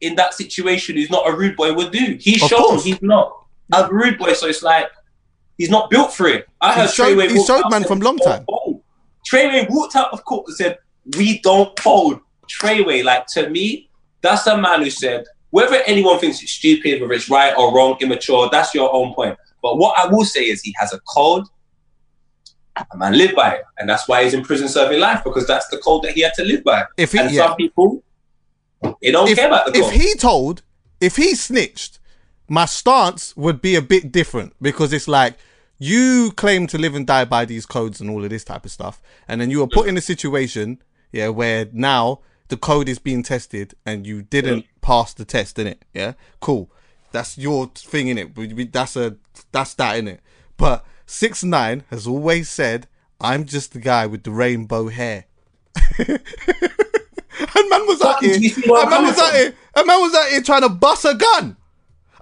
in that situation who's not a rude boy would do. He's Of shown course. he's not a rude boy, so it's like he's not built for it. I He heard showed- Treyway he walked showed man from long time." fold." Treyway walked out of court and said, "We don't fold." Treyway, like to me, that's a man who said, whether anyone thinks it's stupid, whether it's right or wrong, immature, that's your own point. But what I will say is he has a code. A man live by it, and that's why he's in prison serving life because that's the code that he had to live by. If he- and yeah. some people, they don't if, care about the code. if he told, if he snitched, my stance would be a bit different because it's like you claim to live and die by these codes and all of this type of stuff, and then you were put in a situation, yeah, where now the code is being tested and you didn't pass the test, in it, yeah, cool, that's your thing in it. That's a that's that in it. But six nine has always said, "I'm just the guy with the rainbow hair." And man was out here. do you see where And man was out here. And man was out here trying to bust a gun.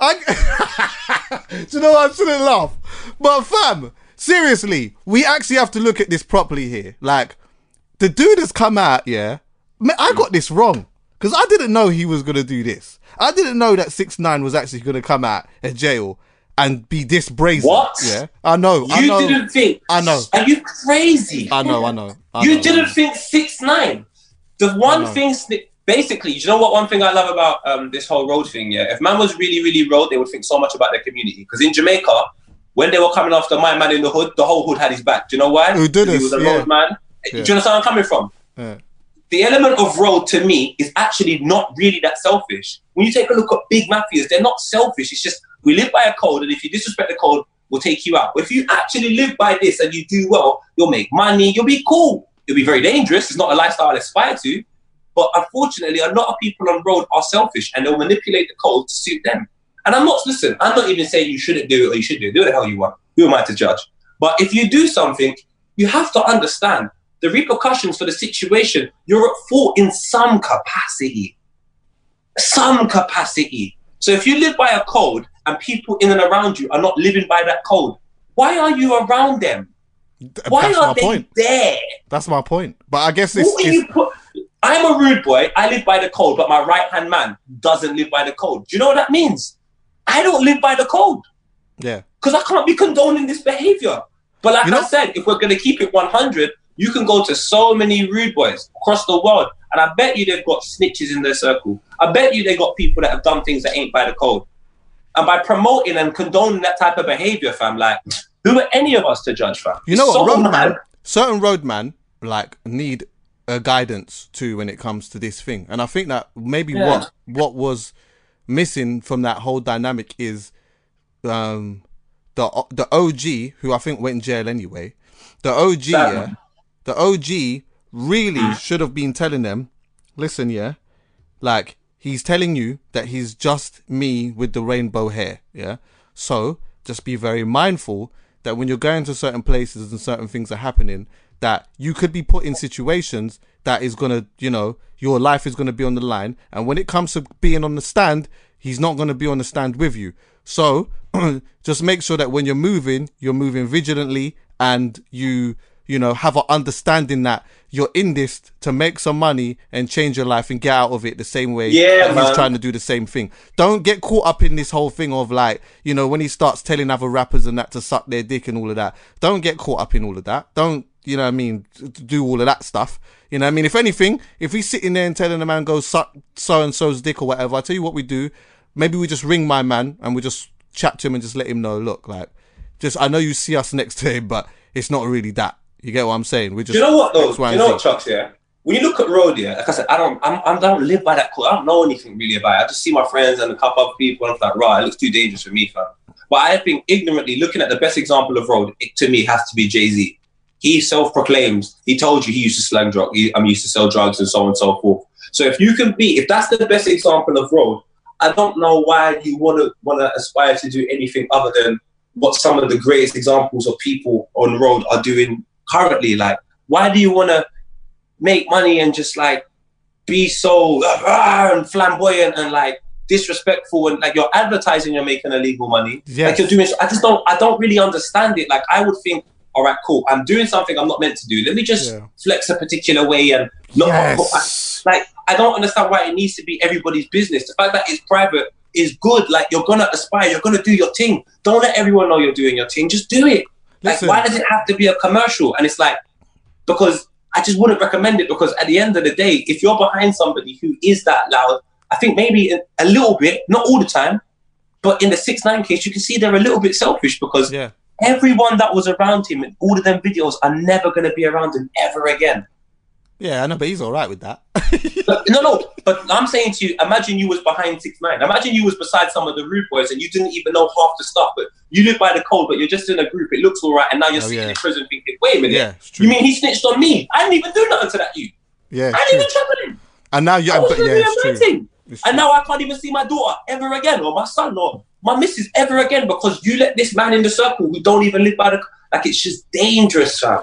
I, do you know what? I shouldn't laugh. But fam, seriously, we actually have to look at this properly here. Like, the dude has come out, yeah. Man, I got this wrong. Because I didn't know he was going to do this. I didn't know that 6 9 was actually going to come out of jail and be this brazen. What? Yeah. I know. I you know. didn't think. I know. Are you crazy? I know. I know. I you know. didn't think six nine. The one thing, basically, you know what? One thing I love about um, this whole road thing, yeah. If man was really, really road, they would think so much about their community. Because in Jamaica, when they were coming after my man in the hood, the whole hood had his back. Do you know why? Who did 'Cause He was a Yeah. road man. Yeah. Do you understand where I'm coming from? Yeah. The element of road to me is actually not really that selfish. When you take a look at big mafias, they're not selfish. It's just we live by a code, and if you disrespect the code, we'll take you out. But if you actually live by this and you do well, you'll make money, you'll be cool. You'll be very dangerous. It's not a lifestyle I aspire to. But unfortunately, a lot of people on road are selfish and they'll manipulate the code to suit them. And I'm not, listen, I'm not even saying you shouldn't do it or you should do it. Do the hell you want. Who am I to judge? But if you do something, you have to understand the repercussions for the situation. You're at fault in some capacity. Some capacity. So if you live by a code and people in and around you are not living by that code, why are you around them? Why That's are they point. there? That's my point. But I guess it's, What it's put? I'm a rude boy. I live by the code, but my right hand man doesn't live by the code. Do you know what that means? I don't live by the code yeah. because I can't be condoning this behavior. But like You know- I said, if we're going to keep it 100, you can go to so many rude boys across the world, and I bet you they've got snitches in their circle. I bet you they've got people that have done things that ain't by the code. And by promoting and condoning that type of behavior, fam, like who are any of us to judge, fam? You know It's what, so roadman, mad. certain roadman like need a guidance too when it comes to this thing, and I think that maybe Yeah. what what was missing from that whole dynamic is um the uh, the OG who I think went in jail anyway. The OG, yeah, the OG really hmm. should have been telling them, listen, yeah, like he's telling you that he's just me with the rainbow hair. Yeah. So just be very mindful that when you're going to certain places and certain things are happening, that you could be put in situations that is gonna, you know, your life is gonna be on the line. And when it comes to being on the stand, he's not gonna be on the stand with you. So just make sure that when you're moving, you're moving vigilantly and you, you know, have an understanding that you're in this to make some money and change your life and get out of it the same way Yeah, he's trying to do the same thing. Don't get caught up in this whole thing of like, you know, when he starts telling other rappers and that to suck their dick and all of that. Don't get caught up in all of that. Don't, you know what I mean, do all of that stuff. You know what I mean? If anything, if he's sitting there and telling the man go suck so and so's dick or whatever, I tell you what we do. Maybe we just ring my man and we just chat to him and just let him know, look, like, just I know you see us next to him, but it's not really that. You get what I'm saying? We just you know what though? You know what, Chucks? Yeah. When you look at road, yeah, like I said, I don't, I'm, I'm, I don't live by that code. I don't know anything really about it. I just see my friends and a couple of people, and I'm like, right, it looks too dangerous for me, fam. But I think ignorantly looking at the best example of road, it, to me, has to be Jay Z. He self-proclaims. He told you he used to slang drug. He, I'm used to sell drugs and so on and so forth. So if you can be, if that's the best example of road, I don't know why you want to want to aspire to do anything other than what some of the greatest examples of people on road are doing currently. Like, why do you want to make money and just like be so ah, and flamboyant and like disrespectful and like you're advertising you're making illegal money? Yes. Like you're doing. I just don't. I don't really understand it. Like I would think. All right, cool. I'm doing something I'm not meant to do. Let me just Yeah. flex a particular way and not. Yes. Like I don't understand why it needs to be everybody's business. The fact that it's private is good. Like you're gonna aspire, you're gonna do your thing. Don't let everyone know you're doing your thing. Just do it. Like why does it have to be a commercial? And it's like because I just wouldn't recommend it because at the end of the day, if you're behind somebody who is that loud, I think maybe a, little bit, not all the time, but in the six nine case, you can see they're a little bit selfish because Yeah. everyone that was around him in all of them videos are never going to be around him ever again. Yeah, I know, but he's all right with that. No, no. But I'm saying to you, imagine you was behind six nine. Imagine you was beside some of the rude boys and you didn't even know half the stuff. But you live by the code, but you're just in a group. It looks all right, and now you're Oh, sitting yeah. in prison thinking, "Wait a minute, Yeah, you mean he snitched on me? I didn't even do nothing to that you. yeah, I didn't true. even trouble him. And now you, I was but yeah, it's true. It's And true. now I can't even see my daughter ever again, or my son, or my missus ever again because you let this man in the circle who don't even live by the. Like it's just dangerous, fam.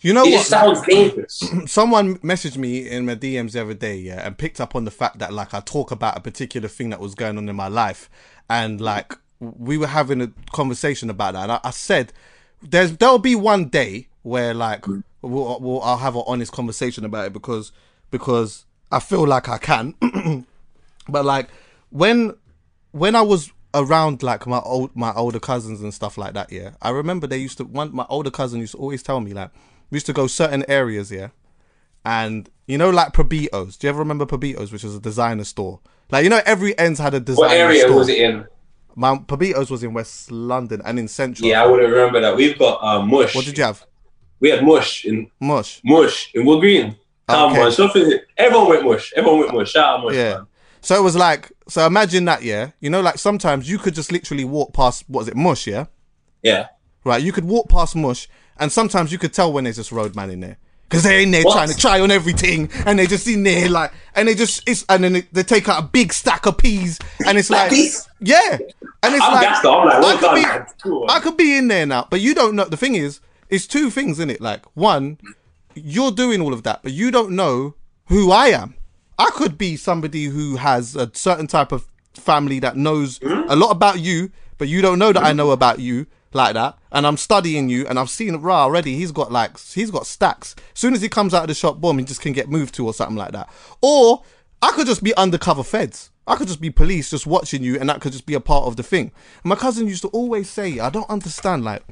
You know it what? sounds dangerous. Someone messaged me in my DMs the other day, yeah, and picked up on the fact that like I talk about a particular thing that was going on in my life, and like we were having a conversation about that, and I, I said, "There's there'll be one day where like mm. we'll, we'll I'll have an honest conversation about it because because I feel like I can, but like when when I was around like my old my older cousins and stuff like that, yeah, I remember they used to one my older cousin used to always tell me like we used to go certain areas, yeah, and you know like Probitos. Do you ever remember Probitos, which was a designer store? Like you know every ends had a designer store. What area store. was it in? My Probitos was in West London and in Central. Yeah, I would remember that. We've got uh, Mush. What did you have? We had Mush in Mush. Mush in Wood Green. Come Okay. on, something. Everyone went Mush. Everyone went Mush. Shout out Mush. Yeah. man. So it was like so imagine that, yeah. You know, like sometimes you could just literally walk past what is it, Mush, yeah? Yeah. Right, you could walk past Mush, and sometimes you could tell when there's just roadman in there. Because they're in there What? trying to try on everything, and they just in there like, and they just, it's, and then they, take out a big stack of peas, and it's like, yeah, and it's I'm like, gassed. Like, I could be, man. Cool. I could be in there now, but you don't know. The thing is, it's two things in it. Like one, you're doing all of that, but you don't know who I am. I could be somebody who has a certain type of family that knows hmm? a lot about you, but you don't know that I know about you like that. And I'm studying you, and I've seen Ra already. He's got like he's got stacks. As soon as he comes out of the shop, boom, he just can get moved to or something like that. Or I could just be undercover feds. I could just be police just watching you, and that could just be a part of the thing. My cousin used to always say, I don't understand, like,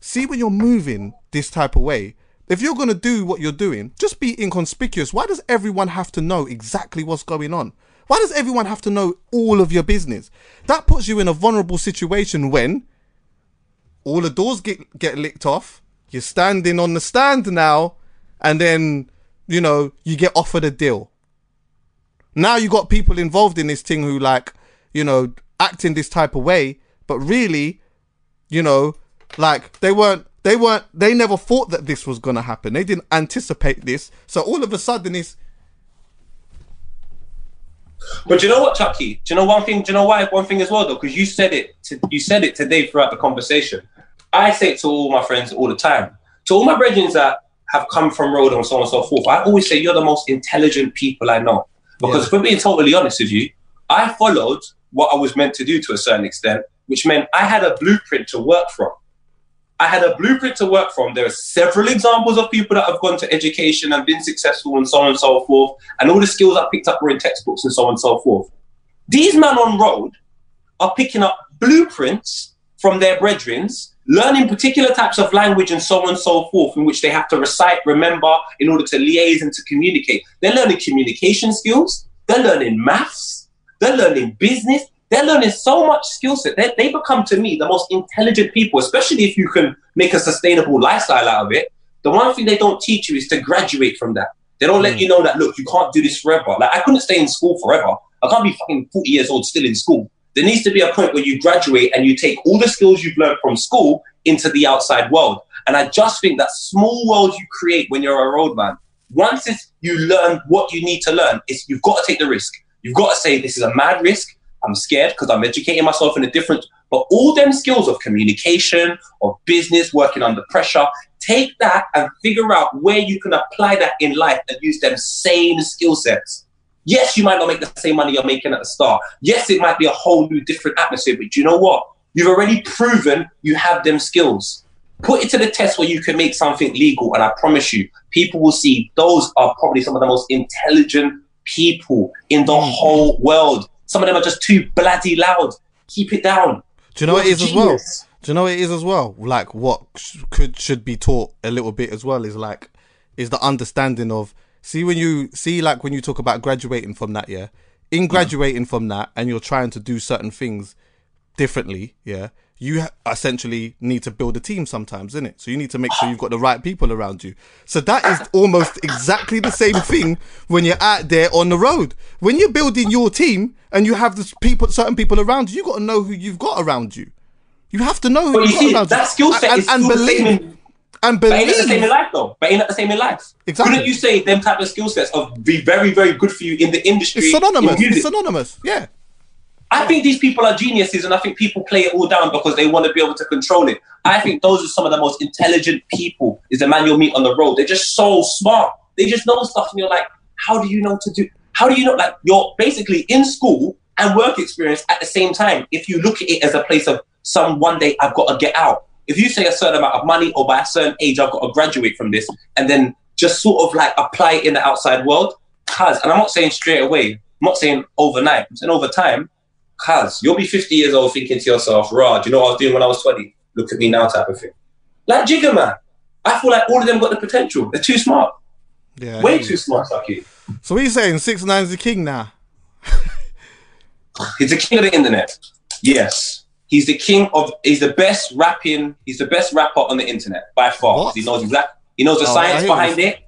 see when you're moving this type of way, if you're gonna do what you're doing, just be inconspicuous. Why does everyone have to know exactly what's going on? Why does everyone have to know all of your business? That puts you in a vulnerable situation when all the doors get get licked off. You're standing on the stand now, and then you know you get offered a deal. Now you got people involved in this thing who like you know act in this type of way, but really you know like they weren't they weren't they never thought that this was gonna happen they didn't anticipate this so all of a sudden it's But you know what, Chuckie? Do you know one thing? Do you know why? One thing as well, though, because you said it. To, you said it today throughout the conversation. I say it to all my friends all the time. To all my brethren that have come from road and so on and so forth. I always say you're the most intelligent people I know. Because if we're being totally honest with you, I followed what I was meant to do to a certain extent, which meant I had a blueprint to work from. I had a blueprint to work from. There are several examples of people that have gone to education and been successful and so on and so forth. And all the skills I picked up were in textbooks and so on and so forth. These men on road are picking up blueprints from their brethrens, learning particular types of language and so on and so forth, in which they have to recite, remember, in order to liaise and to communicate. They're learning communication skills, they're learning maths, they're learning business, they're learning so much skill set. They, they become to me the most intelligent people, especially if you can make a sustainable lifestyle out of it. The one thing they don't teach you is to graduate from that. They don't let hmm. you know that look, you can't do this forever. Like I couldn't stay in school forever. I can't be fucking 40 years old still in school. There needs to be a point where you graduate and you take all the skills you've learned from school into the outside world. And I just think that small world you create when you're a roadman, once it's, you learn what you need to learn, it's, you've got to take the risk. You've got to say this is a mad risk. I'm scared because I'm educating myself in a different, but all them skills of communication, of business, working under pressure, take that and figure out where you can apply that in life and use them same skill sets. Yes, you might not make the same money you're making at the start. Yes, it might be a whole new different atmosphere, but you know what? You've already proven you have them skills. Put it to the test where you can make something legal, and I promise you, people will see those are probably some of the most intelligent people in the mm. whole world. Some of them are just too bloody loud. Keep it down. Do you know what it is as well? Do you know what it is as well? Like what could should be taught a little bit as well is like is the understanding of see when you see like when you talk about graduating from that yeah in mm. graduating from that and you're trying to do certain things differently yeah you essentially need to build a team sometimes isn't it so you need to make sure you've got the right people around you so that is almost exactly the same thing when you're out there on the road when you're building your team and you have this people certain people around you you got to know who you've got around you you have to know who But you you've got see, around that you. skill set and, is and the same believe in- and But ain't the same in life though? But ain't that the same in life? Exactly. Couldn't you say them type of skill sets of be very, very good for you in the industry? it's synonymous it's synonymous yeah I think these people are geniuses, and I think people play it all down because they want to be able to control it. I think those are some of the most intelligent people. Is the man you'll meet on the road? They're just so smart. They just know stuff, and you're like, how do you know to do? How do you know? Like you're basically in school and work experience at the same time. If you look at it as a place of some one day I've got to get out. If you say a certain amount of money or by a certain age I've got to graduate from this, and then just sort of like apply it in the outside world, cause and I'm not saying straight away. I'm not saying overnight. I'm saying over time. Cuz you'll be 50 years old thinking to yourself, Rah, do you know what I was doing when I was 20? Look at me now, type of thing. Like Jigger Man. I feel like all of them got the potential. They're too smart. yeah Way too smart, Saki. so what are you saying six nine's the king now He's the king of the internet. Yes. He's the king of he's the best rapping, he's the best rapper on the internet by far. He knows exact he knows the Oh, science behind this. it.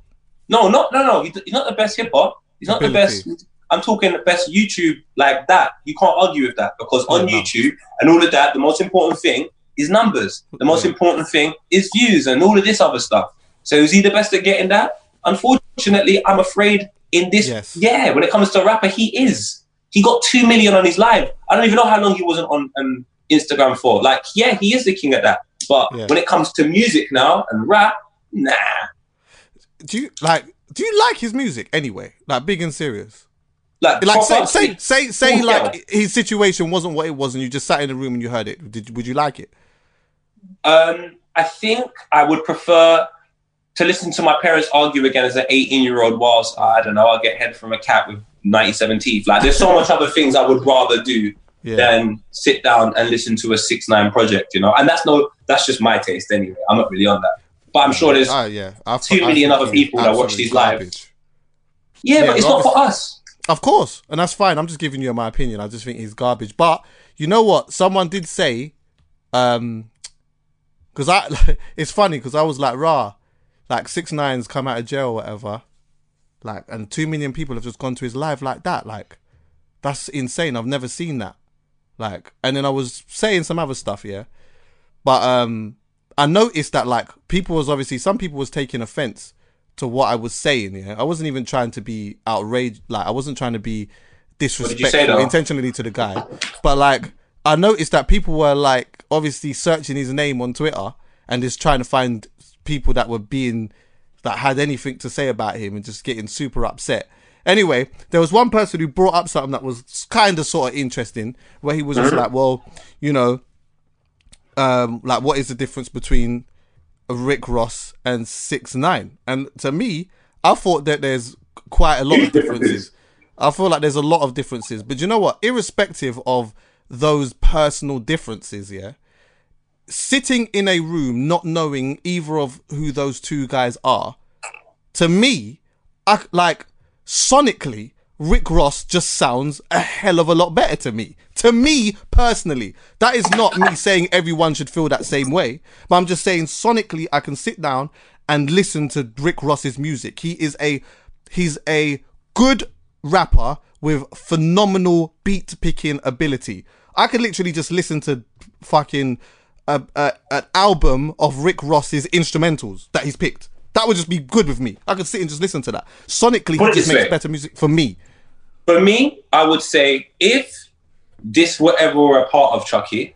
No, not no no. He's not the best hip hop. He's not the best I'm talking the best YouTube like that. You can't argue with that because on Yeah. YouTube and all of that, the most important thing is numbers. The most Yeah. important thing is views and all of this other stuff. So is he the best at getting that? Unfortunately, I'm afraid in this Yes. yeah, when it comes to a rapper, he is. He got two million on his live. I don't even know how long he wasn't on um, Instagram for. Like, yeah, he is the king at that. But Yeah. when it comes to music now and rap, nah. do you like do you like his music anyway like big and serious Like, like say say say say like his situation wasn't what it was and you just sat in the room and you heard it did would you like it Um, I think I would prefer to listen to my parents argue again as an 18 year old whilst I don't know, I'll get head from a cat with 97 teeth. Like, there's so much other things I would rather do Yeah. than sit down and listen to a six nine project, you know. And that's no, that's just my taste anyway. I'm not really on that, but I'm sure there's oh yeah I, two I million think other people that watch these live. yeah, Yeah, but it's not for us. Of course, and that's fine. I'm just giving you my opinion. I just think he's garbage. But you know what? Someone did say, um, because I, it's funny because I was like, rah, like six nines come out of jail or whatever, like, and two million people have just gone to his live like that. Like, that's insane. I've never seen that. Like, and then I was saying some other stuff, yeah, but um, I noticed that like people was obviously some people was taking offense to what I was saying. Yeah, I wasn't even trying to be outraged. Like I wasn't trying to be say, disrespectful intentionally to the guy, but like I noticed that people were like obviously searching his name on Twitter and just trying to find people that were being that had anything to say about him and just getting super upset. Anyway, there was one person who brought up something that was kind of sort of interesting, where he was just like, "Well, you know, um, like what is the difference between Rick Ross and Six Nine. And to me, I thought that there's quite a lot of differences. I feel like there's a lot of differences, but you know what? Irrespective of those personal differences, yeah, sitting in a room not knowing either of who those two guys are, to me, I like sonically, Rick Ross just sounds a hell of a lot better to me. To me personally, that is not me saying everyone should feel that same way, but I'm just saying sonically, I can sit down and listen to Rick Ross's music. He is a he's a good rapper with phenomenal beat picking ability. I could literally just listen to fucking a, a, an album of Rick Ross's instrumentals that he's picked. That would just be good with me. I could sit and just listen to that. Sonically, Put he just makes way. better music for me. For me, I would say if this whatever ever were a part of Chuckie,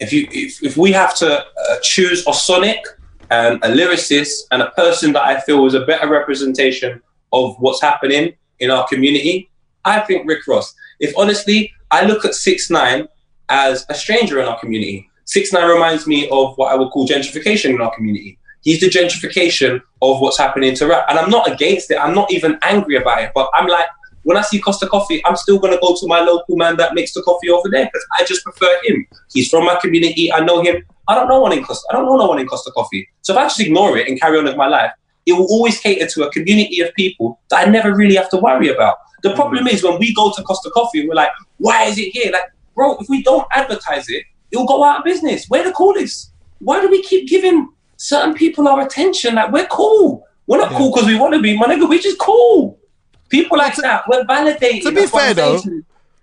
if you if, if we have to uh, choose a sonic and a lyricist and a person that I feel is a better representation of what's happening in our community, I think Rick Ross. If honestly, I look at Six Nine as a stranger in our community. Six Nine reminds me of what I would call gentrification in our community. He's the gentrification of what's happening to rap, and I'm not against it. I'm not even angry about it, but I'm like, when I see Costa Coffee, I'm still gonna go to my local man that makes the coffee over there because I just prefer him. He's from my community. I know him. I don't know one in Costa. I don't know no one in Costa Coffee. So if I just ignore it and carry on with my life, it will always cater to a community of people that I never really have to worry about. The problem is when we go to Costa Coffee and we're like, why is it here? Like, bro, if we don't advertise it, it will go out of business. We're the coolest. Why do we keep giving certain people our attention? Like, we're cool. We're not cool because we want to be, my nigga. We're just cool. People like that, we're validating. To be fair though,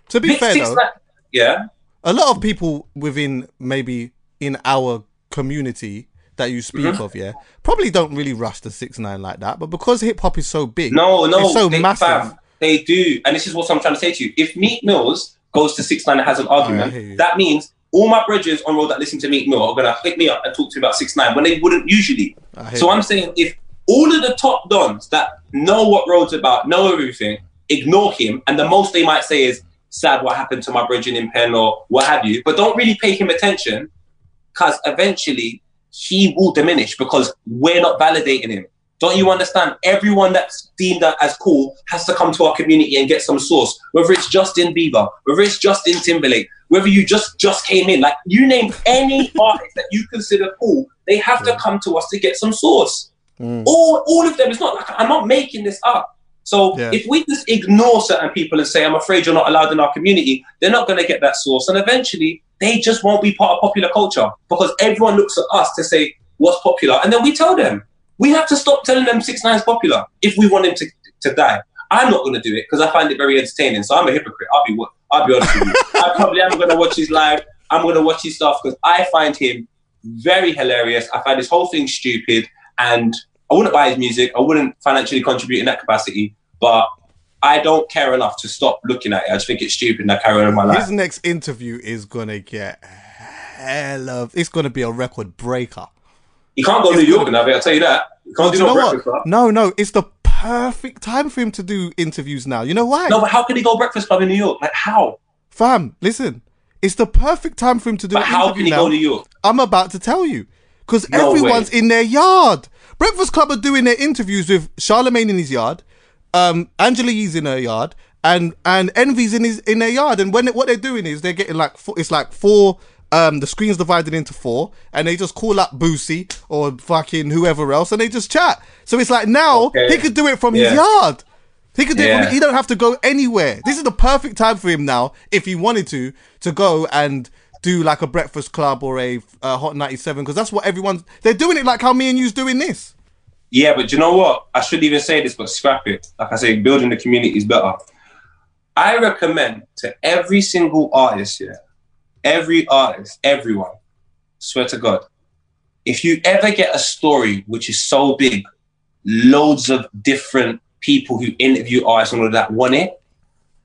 to be Big fair though, Nine- yeah. a lot of people within maybe in our community that you speak Mm-hmm. of, yeah, probably don't really rush the six nine like that. But because hip hop is so big, No, no, it's so they, massive. fam, they do, and this is what I'm trying to say to you. If Meek Mills goes to Six Nine and has an argument, that means all my bridges on road that listen to Meek Mill are gonna hit me up and talk to me about Six Nine when they wouldn't usually. So you. I'm saying if all of the top dons that know what road's about, know everything, ignore him, and the most they might say is sad what happened to my bridging in Penn or what have you, but don't really pay him attention, because eventually he will diminish because we're not validating him. Don't you understand? Everyone that's deemed as cool has to come to our community and get some source. Whether it's Justin Bieber, whether it's Justin Timberlake, whether you just just came in, like you name any artist that you consider cool, they have to come to us to get some source. Mm. All all of them. It's not like I'm not making this up. So Yeah. if we just ignore certain people and say, I'm afraid you're not allowed in our community, they're not going to get that source. And eventually, they just won't be part of popular culture because everyone looks at us to say what's popular. And then we tell them. We have to stop telling them 6 9 is popular if we want him to, to die. I'm not going to do it because I find it very entertaining. So I'm a hypocrite. I'll be, I'll be honest with you. I probably am going to watch his live. I'm going to watch his stuff because I find him very hilarious. I find this whole thing stupid. And I wouldn't buy his music. I wouldn't financially contribute in that capacity. But I don't care enough to stop looking at it. I just think it's stupid and I carry on with my life. His next interview is gonna get hell of. It's gonna be a record breaker. He can't go to New York now, I'll tell you that. He can't Do do no breakfast club. No, no, it's the perfect time for him to do interviews now. You know why? No, but how can he go breakfast club in New York? Like how? Fam, listen, it's the perfect time for him to do But how can he now. go to New York? I'm about to tell you. Because No everyone's way. in their yard. Breakfast Club are doing their interviews with Charlemagne in his yard, um, Angela Yee's in her yard, and and Envy's in his in their yard. And when what they're doing is they're getting like four, it's like four. Um, the screen's divided into four, and they just call up Boosie or fucking whoever else, and they just chat. So it's like now Okay. he could do it from his yard. He could do it from, he don't have to go anywhere. This is the perfect time for him now, if he wanted to, to go and do like a breakfast club or a hot 97 because that's what everyone's they're doing it like how me and you's doing this. Yeah, but you know what? I shouldn't even say this, but scrap it. Like I say, building the community is better. I recommend to every single artist, here, every artist, everyone, swear to God, if you ever get a story which is so big, loads of different people who interview artists and all that want it,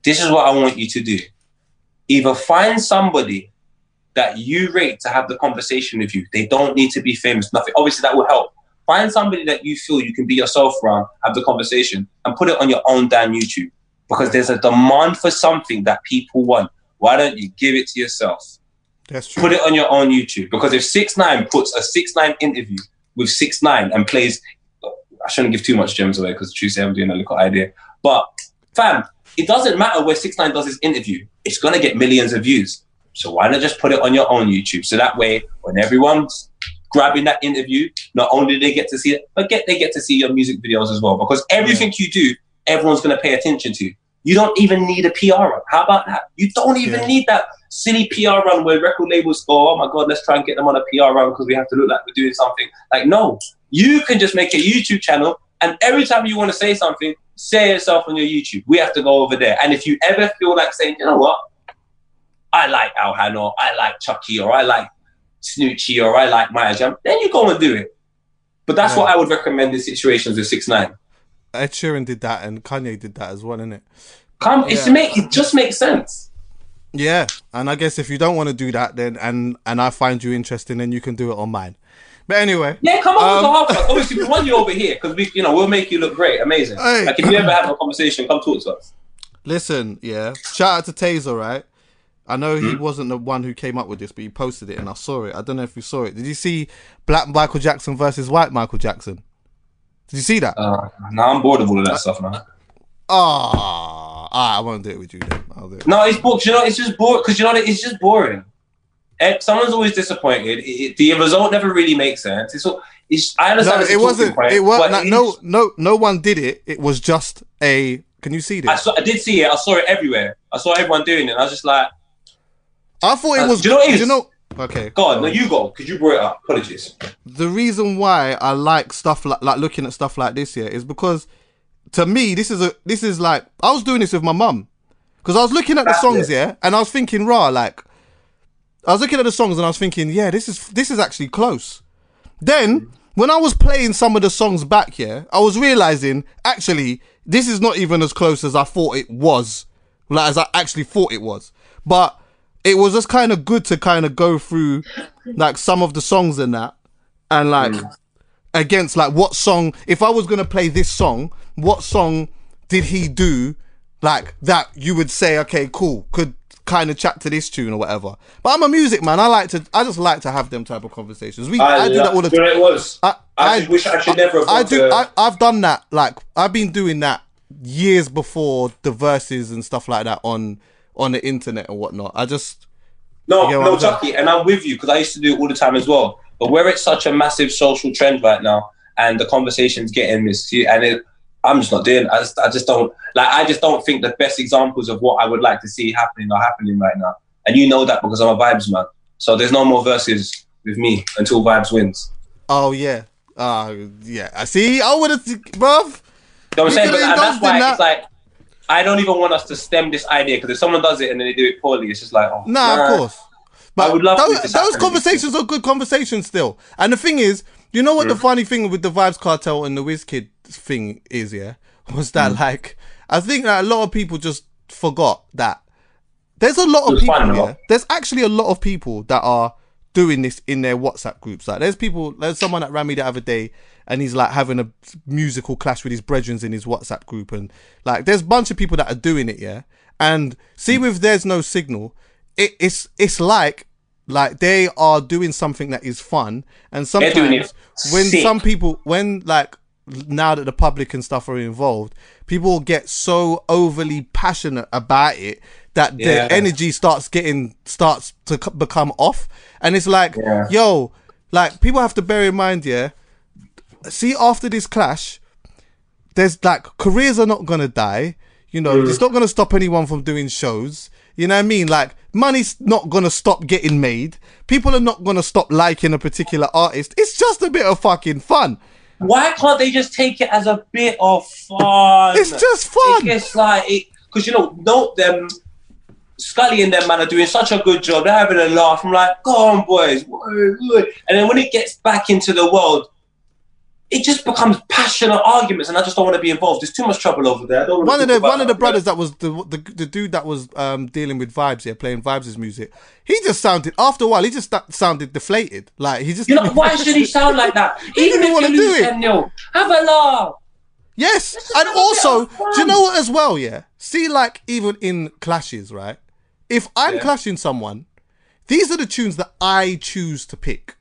this is what I want you to do. Either find somebody that you rate to have the conversation with you. They don't need to be famous, nothing. Obviously, that will help. Find somebody that you feel you can be yourself around, have the conversation, and put it on your own damn YouTube. Because there's a demand for something that people want. Why don't you give it to yourself? That's true. Put it on your own YouTube. Because if Six Nine puts a Six Nine interview with Six Nine and plays, I shouldn't give too much gems away because Tuesday I'm doing a little idea. But fam, it doesn't matter where Six Nine does his interview. It's gonna get millions of views. So why not just put it on your own YouTube? So that way, when everyone's grabbing that interview, not only do they get to see it, but get they get to see your music videos as well. Because everything you do, everyone's gonna pay attention to. You don't even need a PR run. How about that? You don't even Yeah. need that silly PR run where record labels go, oh my god, let's try and get them on a PR run because we have to look like we're doing something. Like, no, you can just make a YouTube channel, and every time you want to say something, say yourself on your YouTube. We have to go over there. And if you ever feel like saying, you know what, I like Alhan or I like Chuckie or I like Snoochie or I like Maya Jama, then you go and do it. But that's Yeah. what I would recommend in situations with six nine. Ed Sheeran did that and Kanye did that as well, innit? Come, it's Yeah. make it just makes sense. Yeah, and I guess if you don't want to do that, then and and I find you interesting, then you can do it on mine. But anyway, Yeah, come on Um, with the half. Obviously, we want you over here because we, you know, we'll make you look great, amazing. Hey. Like if you ever have a conversation, come talk to us. listen, yeah. Shout out to Taser, right? I know he Hmm? wasn't the one who came up with this, but he posted it and I saw it. I don't know if you saw it. Did you see Black Michael Jackson versus White Michael Jackson? Did you see that? Uh, now I'm bored of all of that stuff, man. Ah, I won't do it with you then. I'll do it. No, it's bored. You know, it's just bored because you know it's just boring. And someone's always disappointed. It, it- the result never really makes sense. It's, all, it's I No, understand. it's it wasn't. point, It was not no, no, no one did it. It was just a. Can you see I this? saw. I did see it. I saw it everywhere. I saw everyone doing it. And I was just like, I thought it Uh, was. do you know what it is? You know. Okay. God, no, you go because you brought it up. Apologies. the reason why I like stuff like like looking at stuff like this here is because to me this is a this is like I was doing this with my mum because I was looking at the songs it. yeah and I was thinking raw like I was looking at the songs and I was thinking yeah this is this is actually close. Then when I was playing some of the songs back here I was realizing actually this is not even as close as I thought it was like as I actually thought it was but it was just kind of good to kind of go through like some of the songs in that and like mm. against like what song if I was gonna play this song, what song did he do like that you would say, okay, cool, could kind of chat to this tune or whatever. But I'm a music man. I like to I just like to have them type of conversations. We I, do that all the time. it was. I, I, just wish I should never. Have I do. to- I, I've done that. Like I've been doing that years before the verses and stuff like that on on the internet and whatnot. I just No, no? Chuckie, and I'm with you because I used to do it all the time as well. But where it's such a massive social trend right now, and the conversation's getting missed, and it, I'm just not doing. I just, I just don't like. I just don't think the best examples of what I would like to see happening are happening right now. And you know that because I'm a vibes man. So there's no more verses with me until vibes wins. oh yeah. Uh yeah. I see. I would have, bruv. You know what I'm saying? But, and that's why in it's that. like I don't even want us to stem this idea because if someone does it and then they do it poorly, it's just like oh, Nah, of course. But I would love those, those conversations are good conversations still. And the thing is, you know what the funny thing with the Vibes Cartel and the WizKid thing is, yeah? Was that Mm. like I think that a lot of people just forgot that there's a lot of people yeah. There's actually a lot of people that are doing this in their WhatsApp groups. Like there's people there's someone that ran me the other day and he's like having a musical clash with his brethren in his WhatsApp group and like there's a bunch of people that are doing it, yeah. And see with there's no signal, it, it's it's like like they are doing something that is fun and sometimes when sick. some people when like now that the public and stuff are involved people get so overly passionate about it that their Yeah. energy starts getting starts to become off and it's like Yeah. yo like people have to bear in mind yeah see after this clash there's like careers are not gonna die. You know, Mm. it's not gonna stop anyone from doing shows. You know what I mean? Like money's not gonna stop getting made. People are not gonna stop liking a particular artist. It's just a bit of fucking fun. Why can't they just take it as a bit of fun? It's just fun. It's like because you know, don't them Scully and them man are doing such a good job. They're having a laugh. I'm like, go on, boys. And then when it gets back into the world, it just becomes passionate arguments, and I just don't want to be involved. There's too much trouble over there. I don't wanna one of the one of the brothers that was the, the the dude that was um dealing with vibes here, playing vibes' music. He just sounded after a while. He just sounded deflated. Like he just You know, why should he sound like that? Even didn't if wanna you do it. 10 0, have a laugh. Yes, and have a bit also, do you know what as well? Yeah, see, like even in clashes, right? If I'm Yeah. clashing someone, these are the tunes that I choose to pick.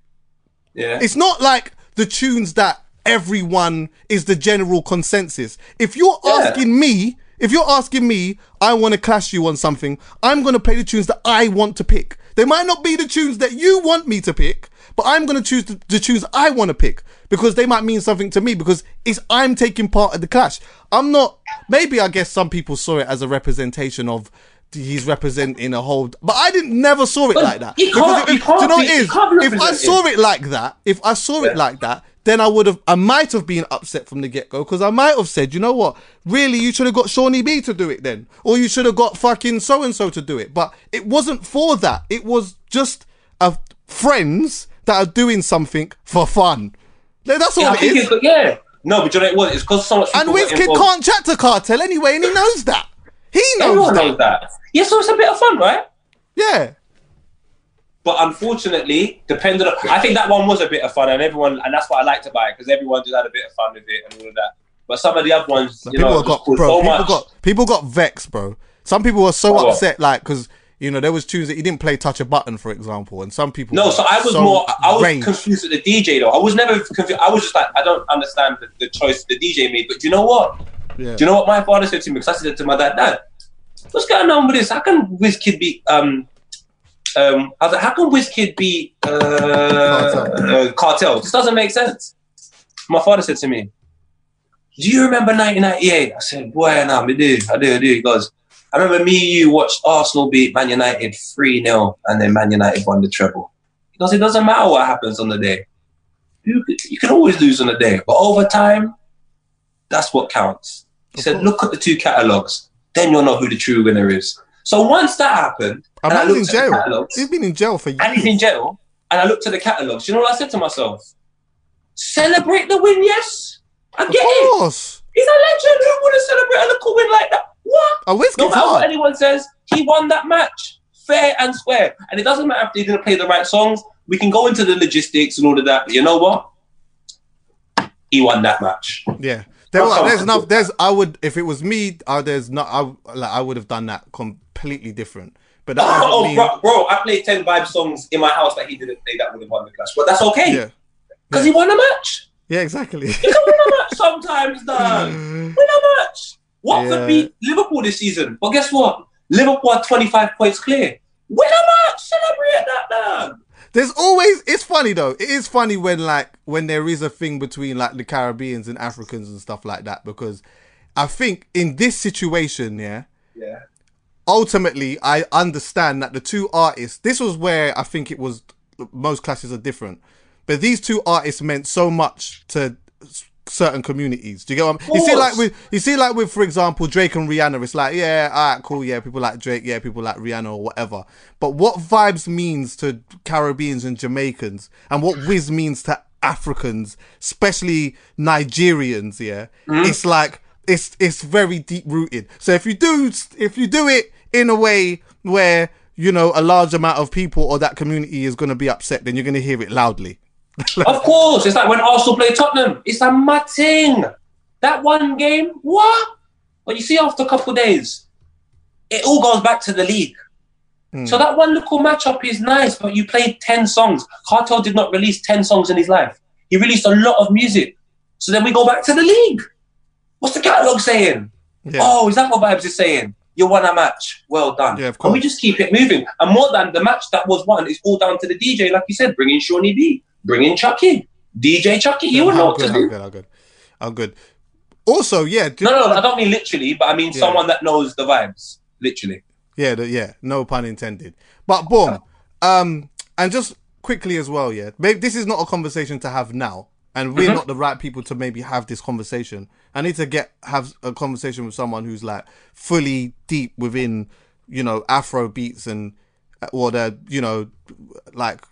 Yeah. It's not like the tunes that everyone is the general consensus. If you're Yeah. asking me, if you're asking me, I want to clash you on something, I'm going to play the tunes that I want to pick. They might not be the tunes that you want me to pick, but I'm going to choose the, the tunes I want to pick because they might mean something to me because it's I'm taking part of the clash. I'm not, maybe I guess some people saw it as a representation of he's representing a whole, but I didn't never saw it But like that. you can't- Because you can't do you know what be- is? If I saw it like that, if I saw it like that, then I would have, I might have been upset from the get go because I might have said, you know what, really, you should have got Shawnee B to do it then, or you should have got fucking so and so to do it. But it wasn't for that. It was just uh, friends that are doing something for fun. Yeah, That's all Yeah, I it it's, yeah. No, but you know what? It's because so much. And people Wizkid can't chat to Kartel anyway, and he knows that. He knows Everyone that. knows that. Yeah, so it's a bit of fun, right? Yeah. But unfortunately, depending on, I think that one was a bit of fun, and everyone, and that's what I liked about it because everyone just had a bit of fun with it and all of that. But some of the other ones, you people know, got bro. so people much. got people got vexed, bro. Some people were so oh, what? upset, like because you know there was tunes that he didn't play touch a button, for example, and some people. No, so I was so more. I was raged. confused with the DJ though. I was never confused. I was just like, I don't understand the, the choice the DJ made. But do you know what? Yeah. Do you know what my father said to me? Because I said to my dad, Dad, what's going on with this? How can Wizkid be um um? I was like, how can Wizkid be uh, Kartel. uh Kartel? This doesn't make sense. My father said to me, Do you remember 1998? I said, Boy, nah, I do, I do, I do. He goes, I remember me and you watched Arsenal beat Man United 3 0 and then Man United won the treble. He goes, It doesn't matter what happens on the day. You, you can always lose on the day, but over time, that's what counts. He Of said. Look at the two catalogues, then you'll know who the true winner is. So once that happened, A and I man's in looked at the catalogues, He's been in jail for years. and he's in jail, and I looked at the catalogues, you know what I said to myself? Celebrate the win, yes. I Of get it. course. He's a legend. Who would have celebrated a little win like that? What? A Wizkid's No matter what anyone says, he won that match. Fair and square. And it doesn't matter if they didn't play the right songs. We can go into the logistics and all of that. But you know what? He won that match. Yeah. There, were- there's. There's. I would if it was me. Uh, there's not. I like. I would have done that completely different. But that Oh, mean- bro, bro, I played 10 vibe songs in my house that he didn't play that would have won the clash. But that's okay. Yeah. Because he won a match. Yeah. Exactly. You can win a match sometimes, though. Win a match. Watford Yeah. beat Liverpool this season. But guess what? Liverpool are 25 points clear. Win a match. Celebrate that, dog. There's always it's funny though. It is funny when like when there is a thing between like the Caribbeans and Africans and stuff like that because I think in this situation, yeah, Yeah. ultimately I understand that the two artists this was where I think it was most classes are different. But these two artists meant so much to certain communities. Do you get what I'm, you see like with you see like with for example Drake and Rihanna it's like yeah, all right, cool, yeah, people like Drake, yeah, people like Rihanna or whatever. But what Vybz means to Caribbeans and Jamaicans and what Wiz means to Africans, especially Nigerians, yeah, mm-hmm. it's like it's it's very deep rooted. So if you do if you do it in a way where you know a large amount of people or that community is going to be upset, then you're going to hear it loudly. Of course, it's like when Arsenal play Tottenham. It's a mad thing. That one game, what? But you see, after a couple of days, it all goes back to the league. So hmm. that one little matchup is nice, but you played 10 songs. Kartel did not release 10 songs in his life. He released a lot of music. So then we go back to the league. What's the catalogue saying? Yeah. Oh, is that what Vybz is saying? You won a match. Well done. Yeah, of And we just keep it moving. And more than the match that was won, it's all down to the DJ. Like you said, bringing Shawnee B, bring in Chuckie, DJ Chuckie. You would know what good, to do. good, how good, how good. Also, yeah, do you No, no, I don't mean literally, but I mean Yeah. someone that knows the vibes. Literally. Yeah, the, yeah, no pun intended. But boom, um, and just quickly as well, yeah. Maybe this is not a conversation to have now, and we're not the right people to maybe have this conversation. I need to get have a conversation with someone who's like fully deep within, you know, Afro beats and or the you know, like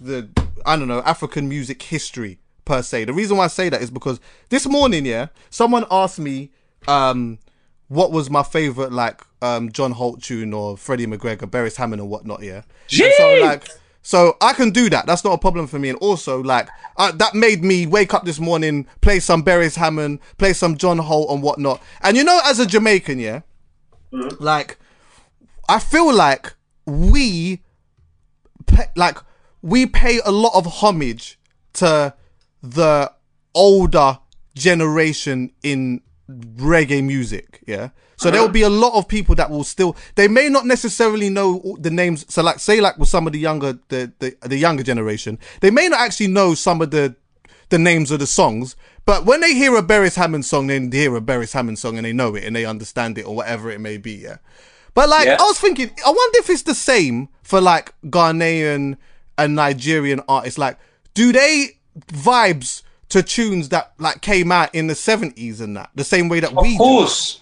the I don't know African music history per se. The reason why I say that is because this morning, yeah, someone asked me um what was my favorite like um John Holt tune or Freddie McGregor, Beres Hammond and whatnot, yeah. And so like so I can do that. That's not a problem for me. And also, like, uh, that made me wake up this morning, play some Beres Hammond, play some John Holt and whatnot. And you know, as a Jamaican, yeah, like, I feel like we, pay, like, we pay a lot of homage to the older generation in reggae music, yeah. So there will be a lot of people that will still. They may not necessarily know the names. So like, say like with some of the younger, the the, the younger generation, they may not actually know some of the the names of the songs. But when they hear a Beres Hammond song, they hear a Beres Hammond song and they know it and they understand it or whatever it may be. Yeah. But like, Yeah. I was thinking, I wonder if it's the same for like Ghanaian and Nigerian artist? Like, do they vibes to tunes that like came out in the seventies and that the same way that we Of do? course.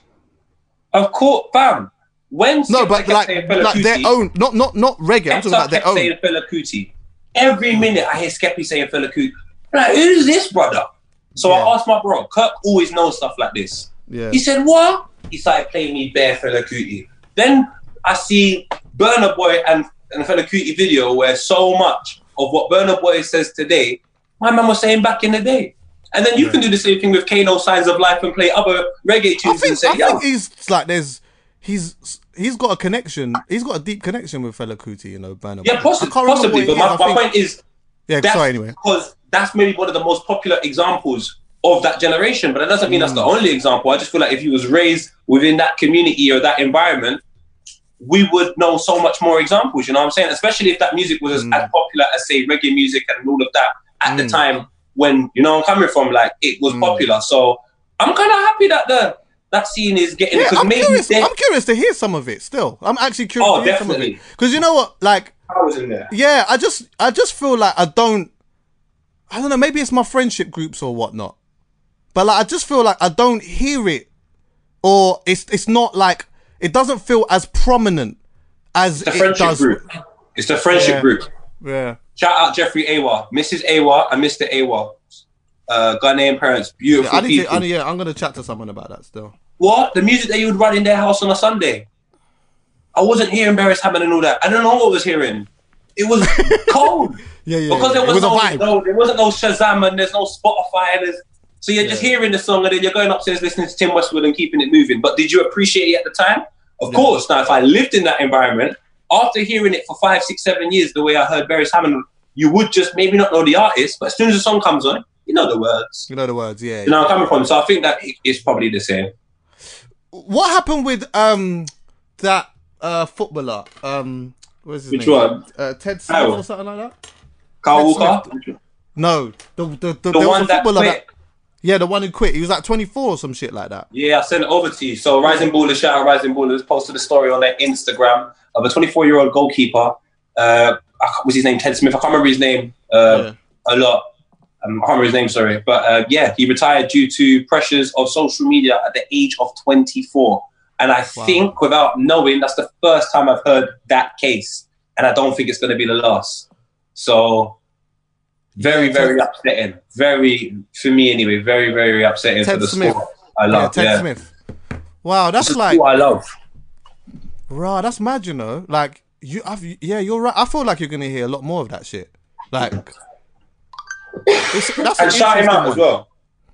Of course, fam. When No, but like, like their own, not not not reggae. I'm talking about their saying own. Fela Kuti. Every minute I hear Skeppy saying Fela Kuti. Like, who's this brother? So Yeah. I asked my bro, Kirk always knows stuff like this. Yeah. He said, what? He started playing me bare Fela Kuti. Then I see Burna Boy and, and Fela Kuti video where so much of what Burna Boy says today, my man was saying back in the day. And then you can do the same thing with Kano Signs of Life and play other reggae tunes and think say, I yo, think he's like there's he's he's got a connection. He's got a deep connection with Fela Kuti. You know, Burna yeah, Boy. possi- possibly. But my, is. My think- point is, yeah. that's Sorry. Anyway. because that's maybe one of the most popular examples of that generation. But that doesn't mean that's Mm. the only example. I just feel like if he was raised within that community or that environment, we would know so much more examples. You know what I'm saying? Especially if that music was as, Mm. as popular as say reggae music and all of that at the time when you know I'm coming from. Like it was Mm. popular. So I'm kind of happy that the that scene is getting Yeah, I'm maybe curious. they- I'm curious to hear some of it. Still, I'm actually curious Oh, to hear some of definitely. it because you know what, like. I was in there. Yeah, I just I just feel like I don't I don't know, maybe it's my friendship groups or whatnot. But like I just feel like I don't hear it or it's it's not like it doesn't feel as prominent as The it friendship does. group. It's the friendship Yeah. group. Yeah. Shout out Jeffrey Awa, Mrs. Awa, and Mr. Awa. Uh, Ghanaian parents, beautiful Yeah, I need to, people. I yeah, I'm gonna chat to someone about that still. What? The music that you would run in their house on a Sunday. I wasn't hearing Beres Hammond and all that. I don't know what I was hearing. It was cold. Yeah, yeah. because yeah. there it was, was no, no, there wasn't no Shazam and there's no Spotify and there's so you're just hearing the song and then you're going upstairs listening to Tim Westwood and keeping it moving. But did you appreciate it at the time? Of course. Now, if I lived in that environment, after hearing it for five, six, seven years, the way I heard Beres Hammond, you would just maybe not know the artist, but as soon as the song comes on, you know the words. You know the words, yeah. You know where I'm coming from. So I think that it's probably the same. What happened with um that uh footballer? Um what's his Which name? one? Uh, Ted Smith or something like that? Carl Ted Walker, No, the the, the, the one that that yeah, the one who quit. He was like 24 or some shit like that. Yeah, I sent it over to you. So Rising Ballers, shout out Rising Ballers, posted a story on their Instagram of a 24 year old goalkeeper. Uh, I his name? Ted Smith. I can't remember his name uh, a lot. Um, I can't remember his name, sorry. But uh, yeah, he retired due to pressures of social media at the age of 24. And I think, without knowing, that's the first time I've heard that case. And I don't think it's going to be the last. So, very, Yeah, very upsetting. Very, for me anyway, very, very upsetting Ted for the Smith. sport. I Yeah, love. Ted yeah. Smith. Wow, that's like I love. Right, that's mad, you know. Like you, I've, yeah, you're right. I feel like you're gonna hear a lot more of that shit. Like, it's, that's an And shout him out as well.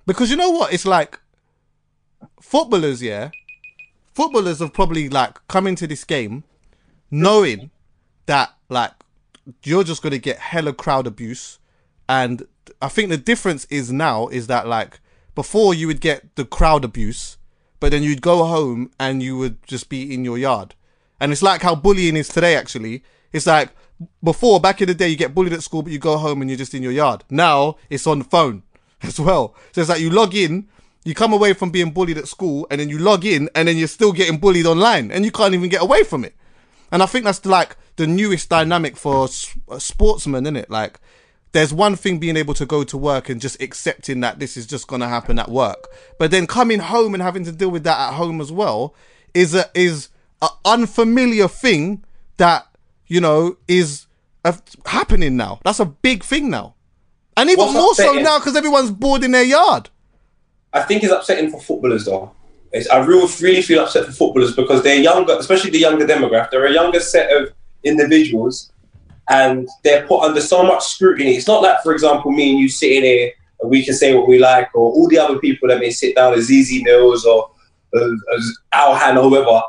Because you know what? It's like footballers, yeah. Footballers have probably like come into this game knowing that like you're just gonna get hella crowd abuse, and I think the difference is now is that like before you would get the crowd abuse, but then you'd go home and you would just be in your yard, and it's like how bullying is today. Actually, it's like before back in the day you get bullied at school, but you go home and you're just in your yard. Now it's on the phone as well. So it's like you log in, you come away from being bullied at school, and then you log in, and then you're still getting bullied online, and you can't even get away from it. And I think that's like the newest dynamic for uh, sportsmen, isn't it? Like, there's one thing being able to go to work and just accepting that this is just gonna happen at work, but then coming home and having to deal with that at home as well is a is a unfamiliar thing that you know is uh, happening now. That's a big thing now And even What's more so now because everyone's bored in their yard. I think it's upsetting for footballers though. It's, I really, really feel upset for footballers because they're younger, especially the younger demographic. They're a younger set of individuals, and they're put under so much scrutiny. It's not like, for example, me and you sitting here and we can say what we like, or all the other people that may sit down as Zeze Millz or uh, as Alhan or whoever.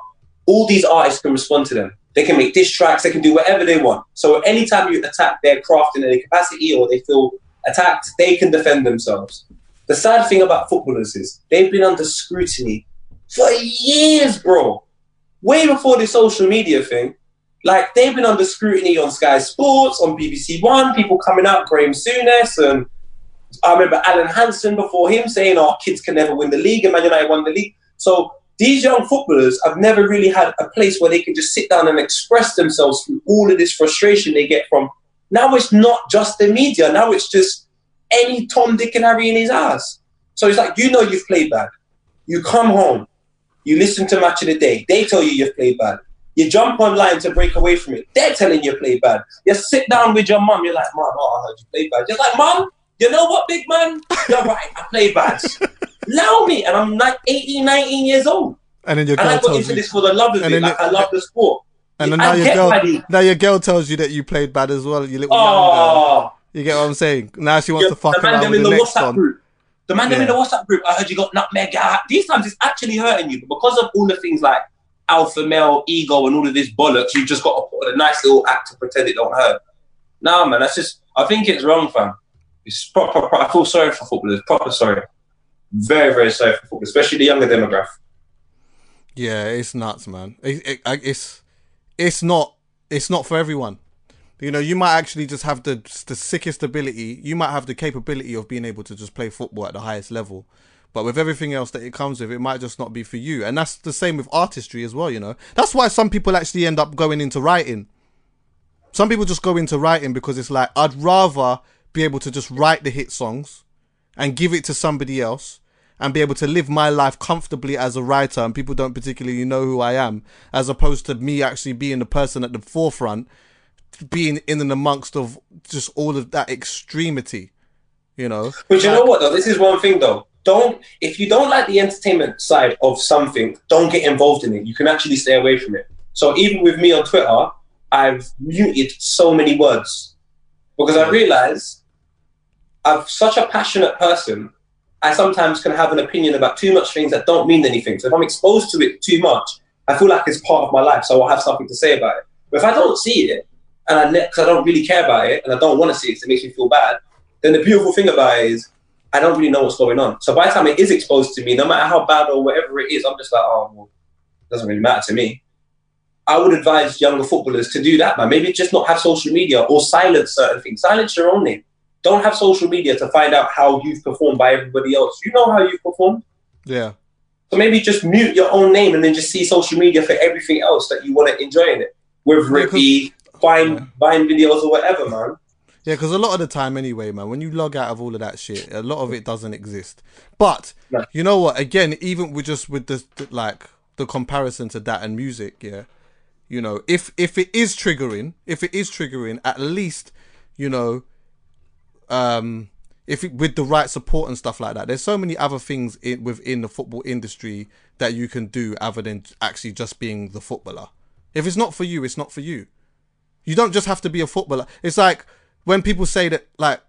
All these artists can respond to them. They can make diss tracks. They can do whatever they want. So anytime you attack their craft in any capacity, or they feel attacked, they can defend themselves. The sad thing about footballers is they've been under scrutiny for years, bro. Way before the social media thing. Like they've been under scrutiny on Sky Sports, on BBC One, people coming out, Graham Souness, and I remember Alan Hansen before him saying our kids can never win the league, and Man United won the league. So these young footballers have never really had a place where they can just sit down and express themselves through all of this frustration they get from. Now it's not just the media. Now it's just any Tom, Dick, and Harry in his ass. So it's like you know you've played bad. You come home, you listen to Match of the Day. They tell you you've played bad. You jump online to break away from it. They're telling you played bad. You sit down with your mum. You're like, Mum, oh, I heard you played bad. You're like, Mum, you know what, big man? You're right. I played bad. Allow me. And I'm like 18, 19 years old. And then your And I girl got tells into you, this for the love of it. Like, it- I love the sport. and then I now your girl, now your girl tells you that you played bad as well. You little young. Oh, You get what I'm saying? Now she wants Yeah, to fuck the around with in the the next WhatsApp one. group. The man them in the WhatsApp group. I heard you got nutmeg. Ah, These times it's actually hurting you, but because of all the things like alpha male ego and all of this bollocks, you've just got to put on a nice little act to pretend it don't hurt. Nah, man, that's just. I think it's wrong, fam. It's proper. I feel sorry for footballers. Proper sorry. Very, very sorry for footballers, especially the younger demographic. Yeah, it's nuts, man. It, it, it's it's not it's not for everyone. You know, you might actually just have the the sickest ability. You might have the capability of being able to just play football at the highest level, but with everything else that it comes with, it might just not be for you. And that's the same with artistry as well. You know, that's why some people actually end up going into writing. Some people just go into writing because it's like I'd rather be able to just write the hit songs and give it to somebody else and be able to live my life comfortably as a writer and people don't particularly know who I am as opposed to me actually being the person at the forefront being in and amongst of just all of that extremity you know But you know what though? This is one thing though. Don't if you don't like the entertainment side of something, don't get involved in it. You can actually stay away from it. So even with me on Twitter, I've muted so many words because I realise I'm such a passionate person. I sometimes can have an opinion about too much things that don't mean anything. So if I'm exposed to it too much, I feel like it's part of my life. So I'll have something to say about it. But if I don't see it and I, ne- I don't really care about it and I don't want to see it, 'cause it makes me feel bad, then the beautiful thing about it is I don't really know what's going on. So by the time it is exposed to me, no matter how bad or whatever it is, I'm just like, oh, well, it doesn't really matter to me. I would advise younger footballers to do that, man. Maybe just not have social media or silence certain things. Silence your own name. Don't have social media to find out how you've performed by everybody else. You know how you've performed. yeah So maybe just mute your own name and then just see social media for everything else that you want to enjoy in it. Whether it be Vine, Vine videos or whatever, man. Yeah, because a lot of the time, anyway, man, when you log out of all of that shit, a lot of it doesn't exist. But No. you know what? Again, even with just with the, the like the comparison to that and music, yeah, you know, if if it is triggering, if it is triggering, at least you know, um, if it, with the right support and stuff like that, there's so many other things in, within the football industry that you can do other than actually just being the footballer. If it's not for you, it's not for you. You don't just have to be a footballer. It's like when people say that, like,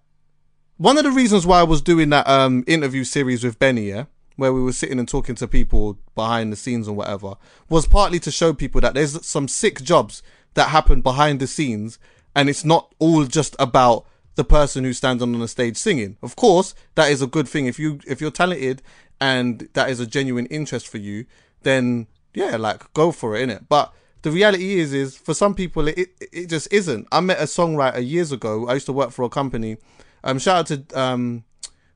one of the reasons why I was doing that um interview series with Benny, yeah, where we were sitting and talking to people behind the scenes and whatever, was partly to show people that there's some sick jobs that happen behind the scenes, and it's not all just about the person who stands on the stage singing. Of course, that is a good thing. If you if you're talented and that is a genuine interest for you, then yeah, like go for it, innit? But the reality is, is for some people, it, it it just isn't. I met a songwriter years ago. I used to work for a company. Um, shout out to um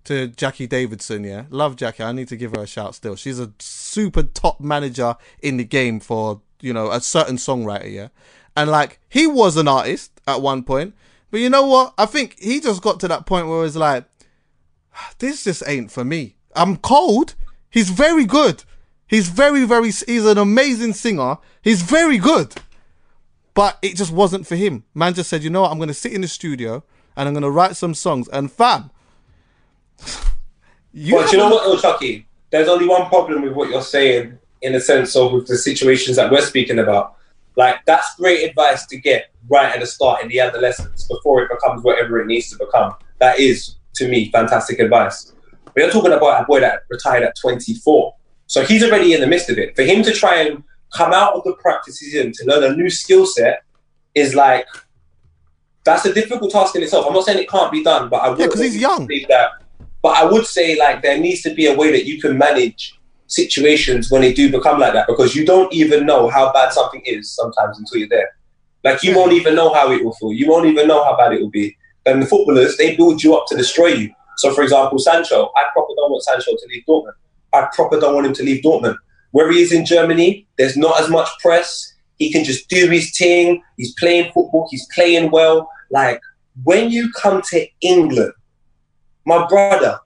to Jackie Davidson. Yeah, love Jackie. I need to give her a shout. Still, she's a super top manager in the game for you know a certain songwriter. Yeah, and like he was an artist at one point, but you know what? I think he just got to that point where it's like, this just ain't for me. I'm cold. He's very good. He's very, very, he's an amazing singer. He's very good. But it just wasn't for him. Man just said, you know what? I'm going to sit in the studio and I'm gonna write some songs. And fam, you But you know what, Chuckie? There's only one problem with what you're saying in the sense of with the situations that we're speaking about. Like, that's great advice to get right at the start in the adolescence before it becomes whatever it needs to become. That is, to me, fantastic advice. We're talking about a boy that retired at 24. So he's already in the midst of it. For him to try and come out of the practice he's in to learn a new skill set is like, that's a difficult task in itself. I'm not saying it can't be done, but I would Yeah, 'cause he's young. that but I would say like there needs to be a way that you can manage situations when they do become like that because you don't even know how bad something is sometimes until you're there. Like you won't even know how it will feel. You won't even know how bad it will be. And the footballers, they build you up to destroy you. So for example, Sancho, I probably don't want Sancho to leave Dortmund. I proper don't want him to leave Dortmund. Where he is in Germany, there's not as much press. He can just do his thing. He's playing football. He's playing well. Like when you come to England, my brother,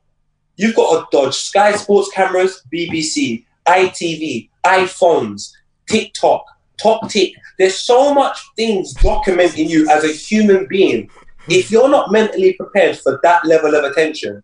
you've got to dodge Sky Sports cameras, BBC, ITV, iPhones, TikTok, Top Tick. There's so much things documenting you as a human being. If you're not mentally prepared for that level of attention,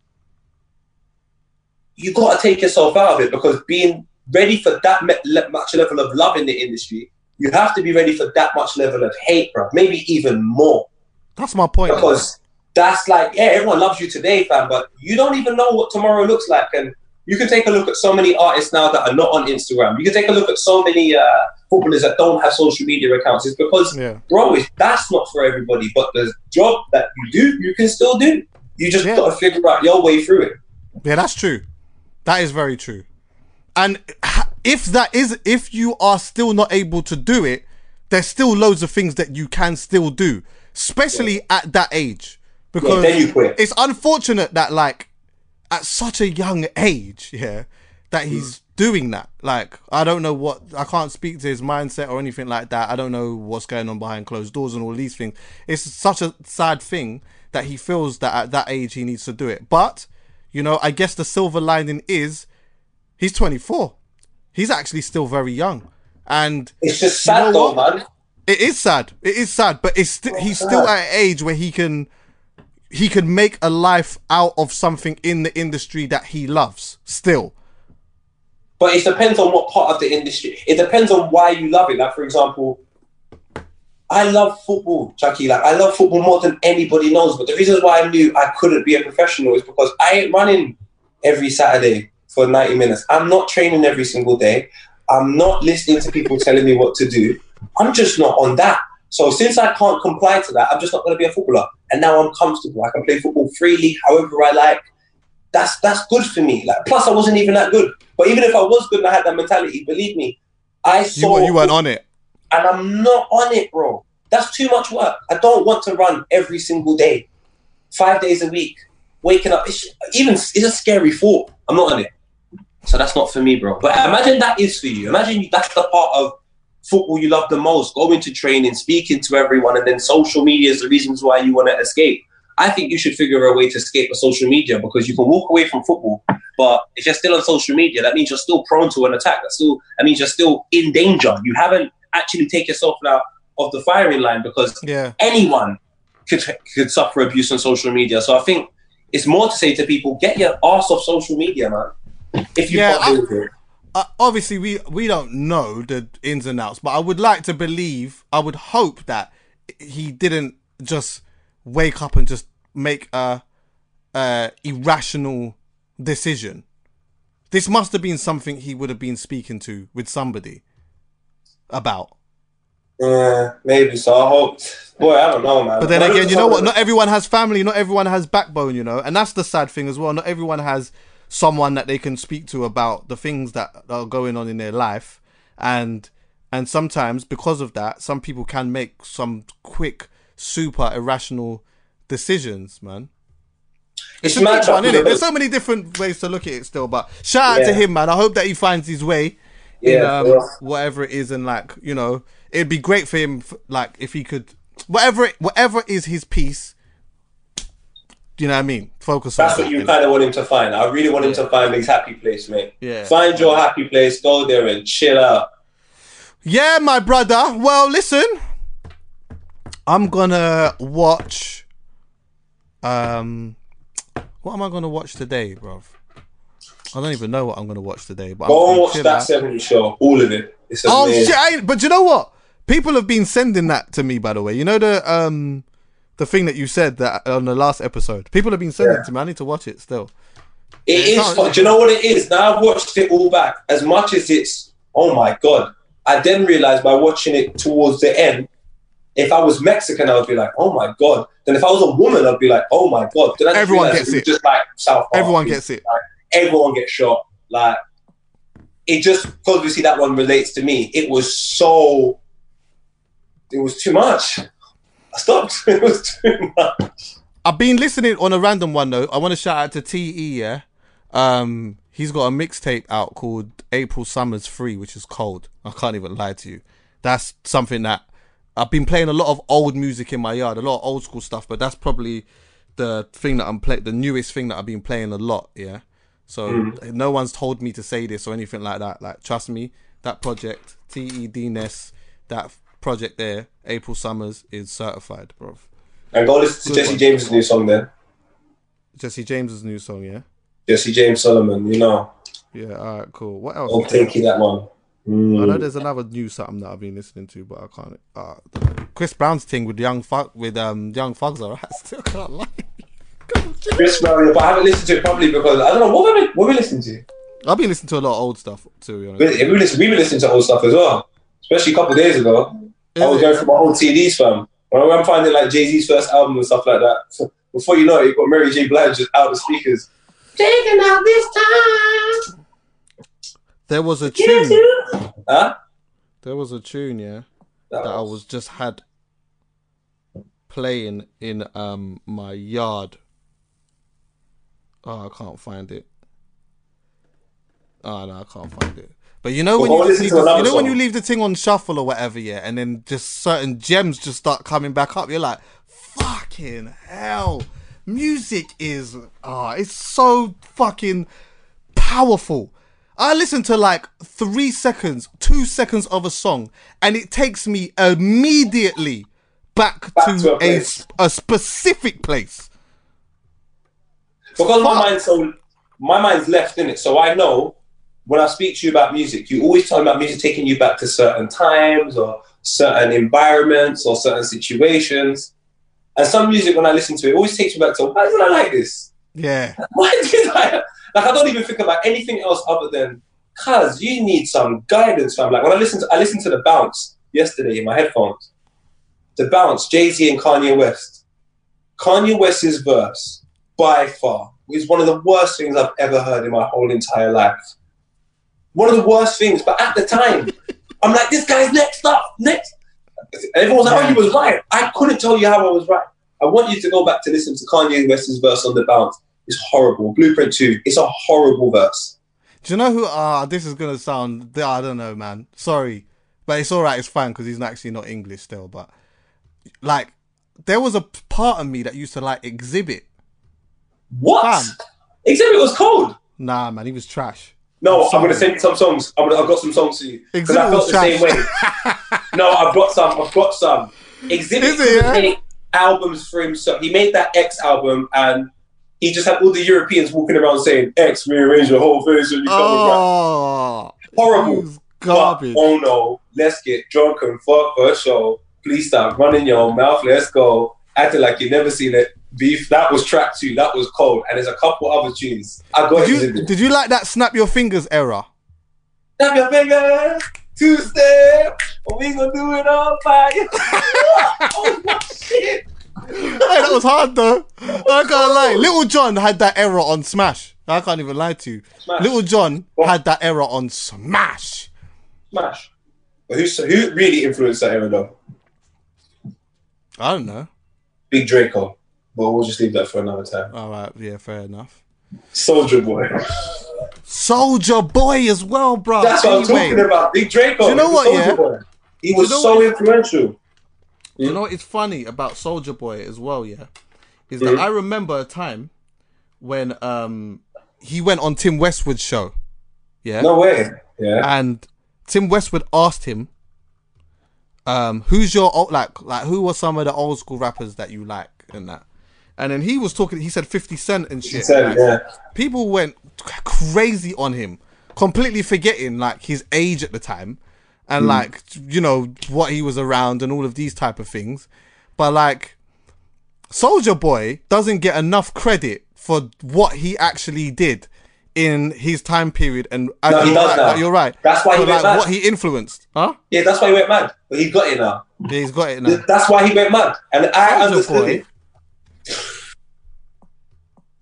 you got to take yourself out of it because being ready for that much level of love in the industry, you have to be ready for that much level of hate, bro. Maybe even more That's my point. because that's like, yeah, everyone loves you today, fam, but you don't even know what tomorrow looks like. And you can take a look at so many artists now that are not on Instagram. You can take a look at so many uh, footballers that don't have social media accounts. It's because, Yeah. bro, it's, that's not for everybody. But the job that you do, you can still do. You just Yeah. got to figure out your way through it. Yeah, that's true. That is very true. And if that is, if you are still not able to do it, there's still loads of things that you can still do, especially at that age. Because quit. it's unfortunate that, like, at such a young age, yeah, that he's hmm. doing that. Like, I don't know what, I can't speak to his mindset or anything like that. I don't know what's going on behind closed doors and all these things. It's such a sad thing that he feels that at that age he needs to do it. But, you know, I guess the silver lining is he's 24. He's actually still very young. And It's just You know sad, though, man. it is sad. It is sad, but it's sti- he's sad. still at an age where he can he can make a life out of something in the industry that he loves. Still, But it depends on what part of the industry. It depends on why you love it. Like, for example, I love football, Chuckie. Like, I love football more than anybody knows. But the reason why I knew I couldn't be a professional is because I ain't running every Saturday for 90 minutes. I'm not training every single day. I'm not listening to people telling me what to do. I'm just not on that. So since I can't comply to that, I'm just not going to be a footballer. And now I'm comfortable. I can play football freely, however I like that's that's good for me. Like plus I wasn't even that good. But even if I was good and I had that mentality, believe me, I saw were- you weren't on it. And I'm not on it, bro. That's too much work. I don't want to run every single day, five days a week, waking up. It's, even it's a scary thought. I'm not on it. So that's not for me, bro. But imagine that is for you. Imagine that's the part of football you love the most. Going to training, speaking to everyone, and then social media is the reasons why you want to escape. I think you should figure a way to escape the social media because you can walk away from football, but if you're still on social media, that means you're still prone to an attack. That still that means you're still in danger. You haven't actually take yourself out of the firing line because Yeah. anyone could could suffer abuse on social media. So I think it's more to say to people, get your ass off social media, man. If you Yeah, can't deal it. Uh, obviously, we we don't know the ins and outs, but I would like to believe, I would hope that he didn't just wake up and just make a, a irrational decision. This must have been something he would have been speaking to with somebody about. Yeah, maybe so. I hope. Boy, I don't know, man. But then again, you know what? Not everyone has family. Not everyone has backbone. You know, and that's the sad thing as well. Not everyone has someone that they can speak to about the things that are going on in their life, and and sometimes because of that, some people can make some quick, super irrational decisions. Man, It's it's a big one, Chuckie, innit? There's so many different ways to look at it still. But shout out to him, man. I hope that he finds his way in Yeah, um, for whatever it is, and like you know, it'd be great for him, like if he could, whatever, it, whatever is his piece. Do you know what I mean? Focus That's on what that, you innit? kind of want him to find. I really want him to find his happy place, mate. Yeah. Find your happy place. Go there and chill out. Yeah, my brother. Well, listen, I'm gonna watch Um, what am I gonna watch today, bruv? I don't even know what I'm gonna watch today. But Go I'm and gonna watch that out. 70 show, all of it. It's Oh amazing. shit! I but you know what? People have been sending that to me. By the way, you know the um the thing that you said that on the last episode. People have been sending Yeah. it to me. I need to watch it still. It It's is fun. Do you know what it is? Now I've watched it all back. As much as it's, oh my god, I then realized by watching it towards the end, if I was Mexican, I would be like, oh my god. Then if I was a woman, I'd be like, oh my god. Then I just Everyone gets it. Just like South. Everyone gets it. Like, everyone gets shot. Like it just because obviously that one relates to me. It was so. It was too much. I stopped. It was too much. I've been listening on a random one though. I want to shout out to Te. Yeah, um, he's got a mixtape out called April Summers Free, which is cold. I can't even lie to you. That's something that I've been playing a lot of old music in my yard, a lot of old school stuff. But that's probably the thing that I'm playing, the newest thing that I've been playing a lot. Yeah, so no one's told me to say this or anything like that. Like, trust me, that project T E D Ness, that project there, April Summers is certified, bro. And go listen to Jesse one. James' new song then. Jesse James's new song, yeah. Jesse James Solomon, you know. Yeah, all right, cool. What else? Take you that one. I know Mm. there's another new something that I've been listening to, but I can't. Uh, Chris Brown's thing with young fuck with um young thugs, alright. Still can't lie. Chris Brown, but I haven't listened to it probably because I don't know what we what we listening to. I've been listening to a lot of old stuff to be honest. We, we listen, we've been listening to old stuff as well, especially a couple of days ago. I was Is going through my old CDs, fam. When I'm finding like Jay Z's first album and stuff like that. So before you know it, you've got Mary J. Blige just out the speakers. Taking out this time. There was a tune. Huh? There was a tune, yeah, That that I was- was just had playing in um my yard. Oh, I can't find it. Oh no, I can't find it. But you know when you, leave the, you know when you leave the thing on shuffle or whatever, yeah, and then just certain gems just start coming back up. You're like, fucking hell, music is ah, it's so fucking powerful. I listen to like three seconds, two seconds of a song, and it takes me immediately back, Back to, to a a, a specific place. Because my mind's so my mind's left in it. So I know when I speak to you about music, you always talk about music taking you back to certain times or certain environments or certain situations. And some music, when I listen to it, always takes me back to why did I like this? Yeah, Why did I like? I don't even think about anything else other than, cuz you need some guidance, fam. Like when I listen to I listened to the bounce yesterday in my headphones. The bounce, Jay Z and Kanye West. Kanye West's verse, by far, is one of the worst things I've ever heard in my whole entire life. One of the worst things, but at the time, I'm like, this guy's next up, next. Everyone's was like, oh, you was right. I couldn't tell you how I was right. I want you to go back to listen to Kanye West's verse on the bounce. It's horrible. Blueprint 2, it's a horrible verse. Do you know who? Ah, this is gonna sound. I don't know, man. Sorry, but it's all right. It's fine because he's actually not English still. But like, there was a part of me that used to like Exhibit. What? Fam. Exhibit was cold. Nah, man, he was trash. No, Sorry. I'm gonna send some songs. I'm gonna, I've got some songs for you because I felt the same way. no, I've got some. I've got some. Exhibit yeah? albums for himself. He made that X album, and he just had all the Europeans walking around saying X rearrange the whole version. You got me right." Oh, Horrible. garbage. But, oh no, let's get drunk and fuck for a show. Please stop running your mouth. Let's go. Acting like you never seen it. Beef. That was track two. That was cold. And there's a couple other tunes. I got Did you did you like that snap your fingers era? Snap your fingers, two step, we gonna do it on fire. oh my shit! hey, that was hard though. I can't oh. lie. Lil Jon had that error on Smash. I can't even lie to you. Smash. Lil Jon What? had that error on Smash. Smash. But who who really influenced that era though? I don't know. Big Draco. But we'll just leave that for another time. All right, yeah, fair enough. Soulja Boy. Soulja Boy as well, bro. That's what I'm talking about. Big Draco. Do you know what, Soulja yeah? Boy. He was you know so what? influential. You know what is funny about Soulja Boy as well, yeah? Is that I remember a time when um he went on Tim Westwood's show. Yeah. No way. Yeah. and Tim Westwood asked him, um, "Who's your old, like like who were some of the old school rappers that you like and that?" And then he was talking. He said Fifty Cent and shit. Cent, yeah. People went crazy on him, completely forgetting like his age at the time, and hmm. like you know what he was around and all of these type of things. But like, Soulja Boy doesn't get enough credit for what he actually did in his time period. And No, he you're does right, now. like, you're right. That's why he went like mad. what he influenced, huh? Yeah, that's why he went mad. But he got it now. Yeah, he's got it now. That's why he went mad. And I Soulja understood Boy. it.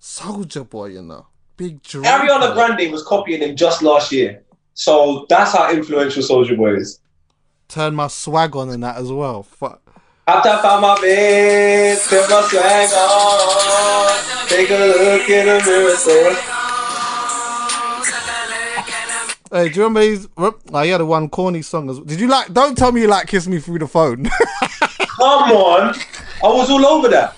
Soulja Boy, you know, big dream. Ariana Grande was copying him just last year. So that's how influential Soulja Boy is. Turn my swag on in that as well. Fuck. After I found my bed, put my swag on, take a look in the mirror, say, Hey, do you remember his? Oh, he had a one corny song. As, well. did you like? Don't tell me you like "Kiss Me Through the Phone." Come on, I was all over that.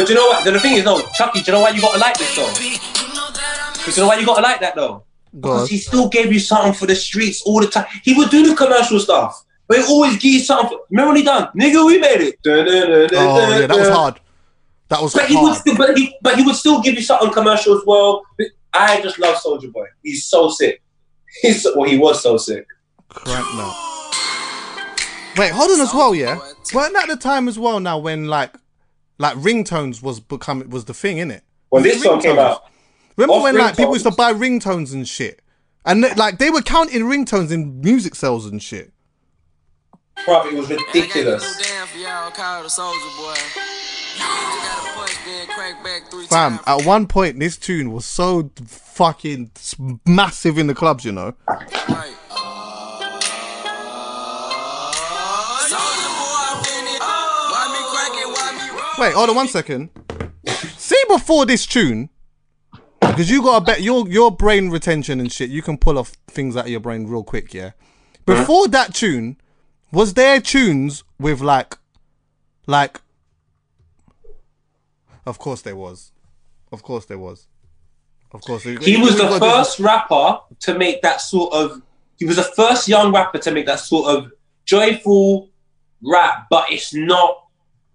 But you know what? The thing is, no, Chuckie. Do you know why you gotta like this though? But you know why you gotta like that though? Because he still gave you something for the streets all the time. He would do the commercial stuff, but he always give you something. For, remember when he done? Nigga, we made it. oh yeah, that was hard. That was But he would hard. still, but he, but he would still give you something commercial as well. I just love Soulja Boy. He's so sick. He's well, he was so sick. Now. Wait, hold on as well, yeah. Weren't that the time as well now when like, like ringtones was become was the thing, innit? When this song came out, Remember Off when like people used to ringtones. buy ringtones and shit, and they- like they were counting ringtones in music sales and shit. bruv, it was ridiculous. Fam, at one point this tune was so fucking massive in the clubs, you know. Wait, hold on one second. See before this tune, because you got a bet your your brain retention and shit. You can pull off things out of your brain real quick, yeah. Before that tune, was there tunes with like, like? Of course there was. Of course there was. Of course. He was the first rapper to make that sort of. He was the first young rapper to make that sort of joyful rap, but it's not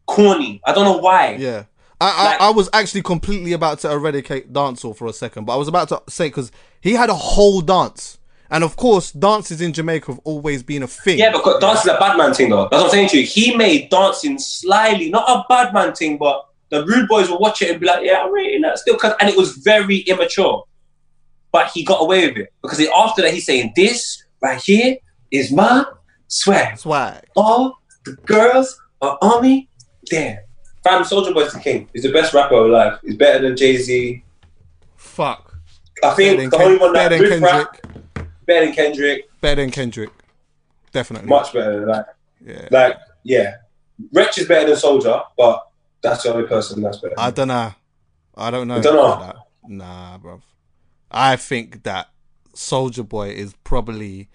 corny. I don't know why. Yeah. I, I, Like- I was actually completely about to eradicate dancehall for a second, but I was about to say because he had a whole dance, and of course, dances in Jamaica have always been a thing. Yeah, but dance is a bad man thing, though. That's what I'm saying to you. He made dancing slyly, not a bad man thing, but the rude boys will watch it and be like, "Yeah, I'm rating that still," 'cause- and it was very immature. But he got away with it because he- after that, he's saying, "This right here is my swag. swag. All the girls are on me." Damn, fam, Soulja Boy's the king. He's the best rapper alive. He's better than Jay Z. Fuck. I Better think than, the Ken- only one that better than good rap, Kendrick. better than Kendrick, Better than Kendrick. Definitely. much better. Like, Yeah. like, yeah, Wretch is better than Soulja, but that's the only person that's better. I don't know. I don't know. You don't know? that. Nah, bruv. I think that Soulja Boy is probably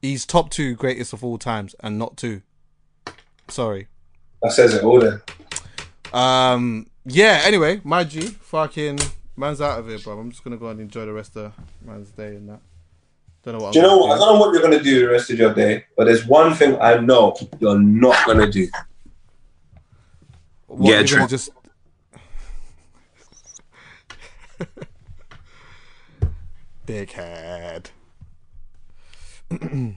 he's top two greatest of all times, and not two. Sorry. That says it all then. Um. Yeah. Anyway, my G, fucking man's out of here, bro. I'm just gonna go and enjoy the rest of man's day and that. Don't know what. Do you I'm know gonna what? I don't know what you're gonna do the rest of your day, but there's one thing I know you're not gonna do. What, Yeah, you're true. gonna just. Dickhead.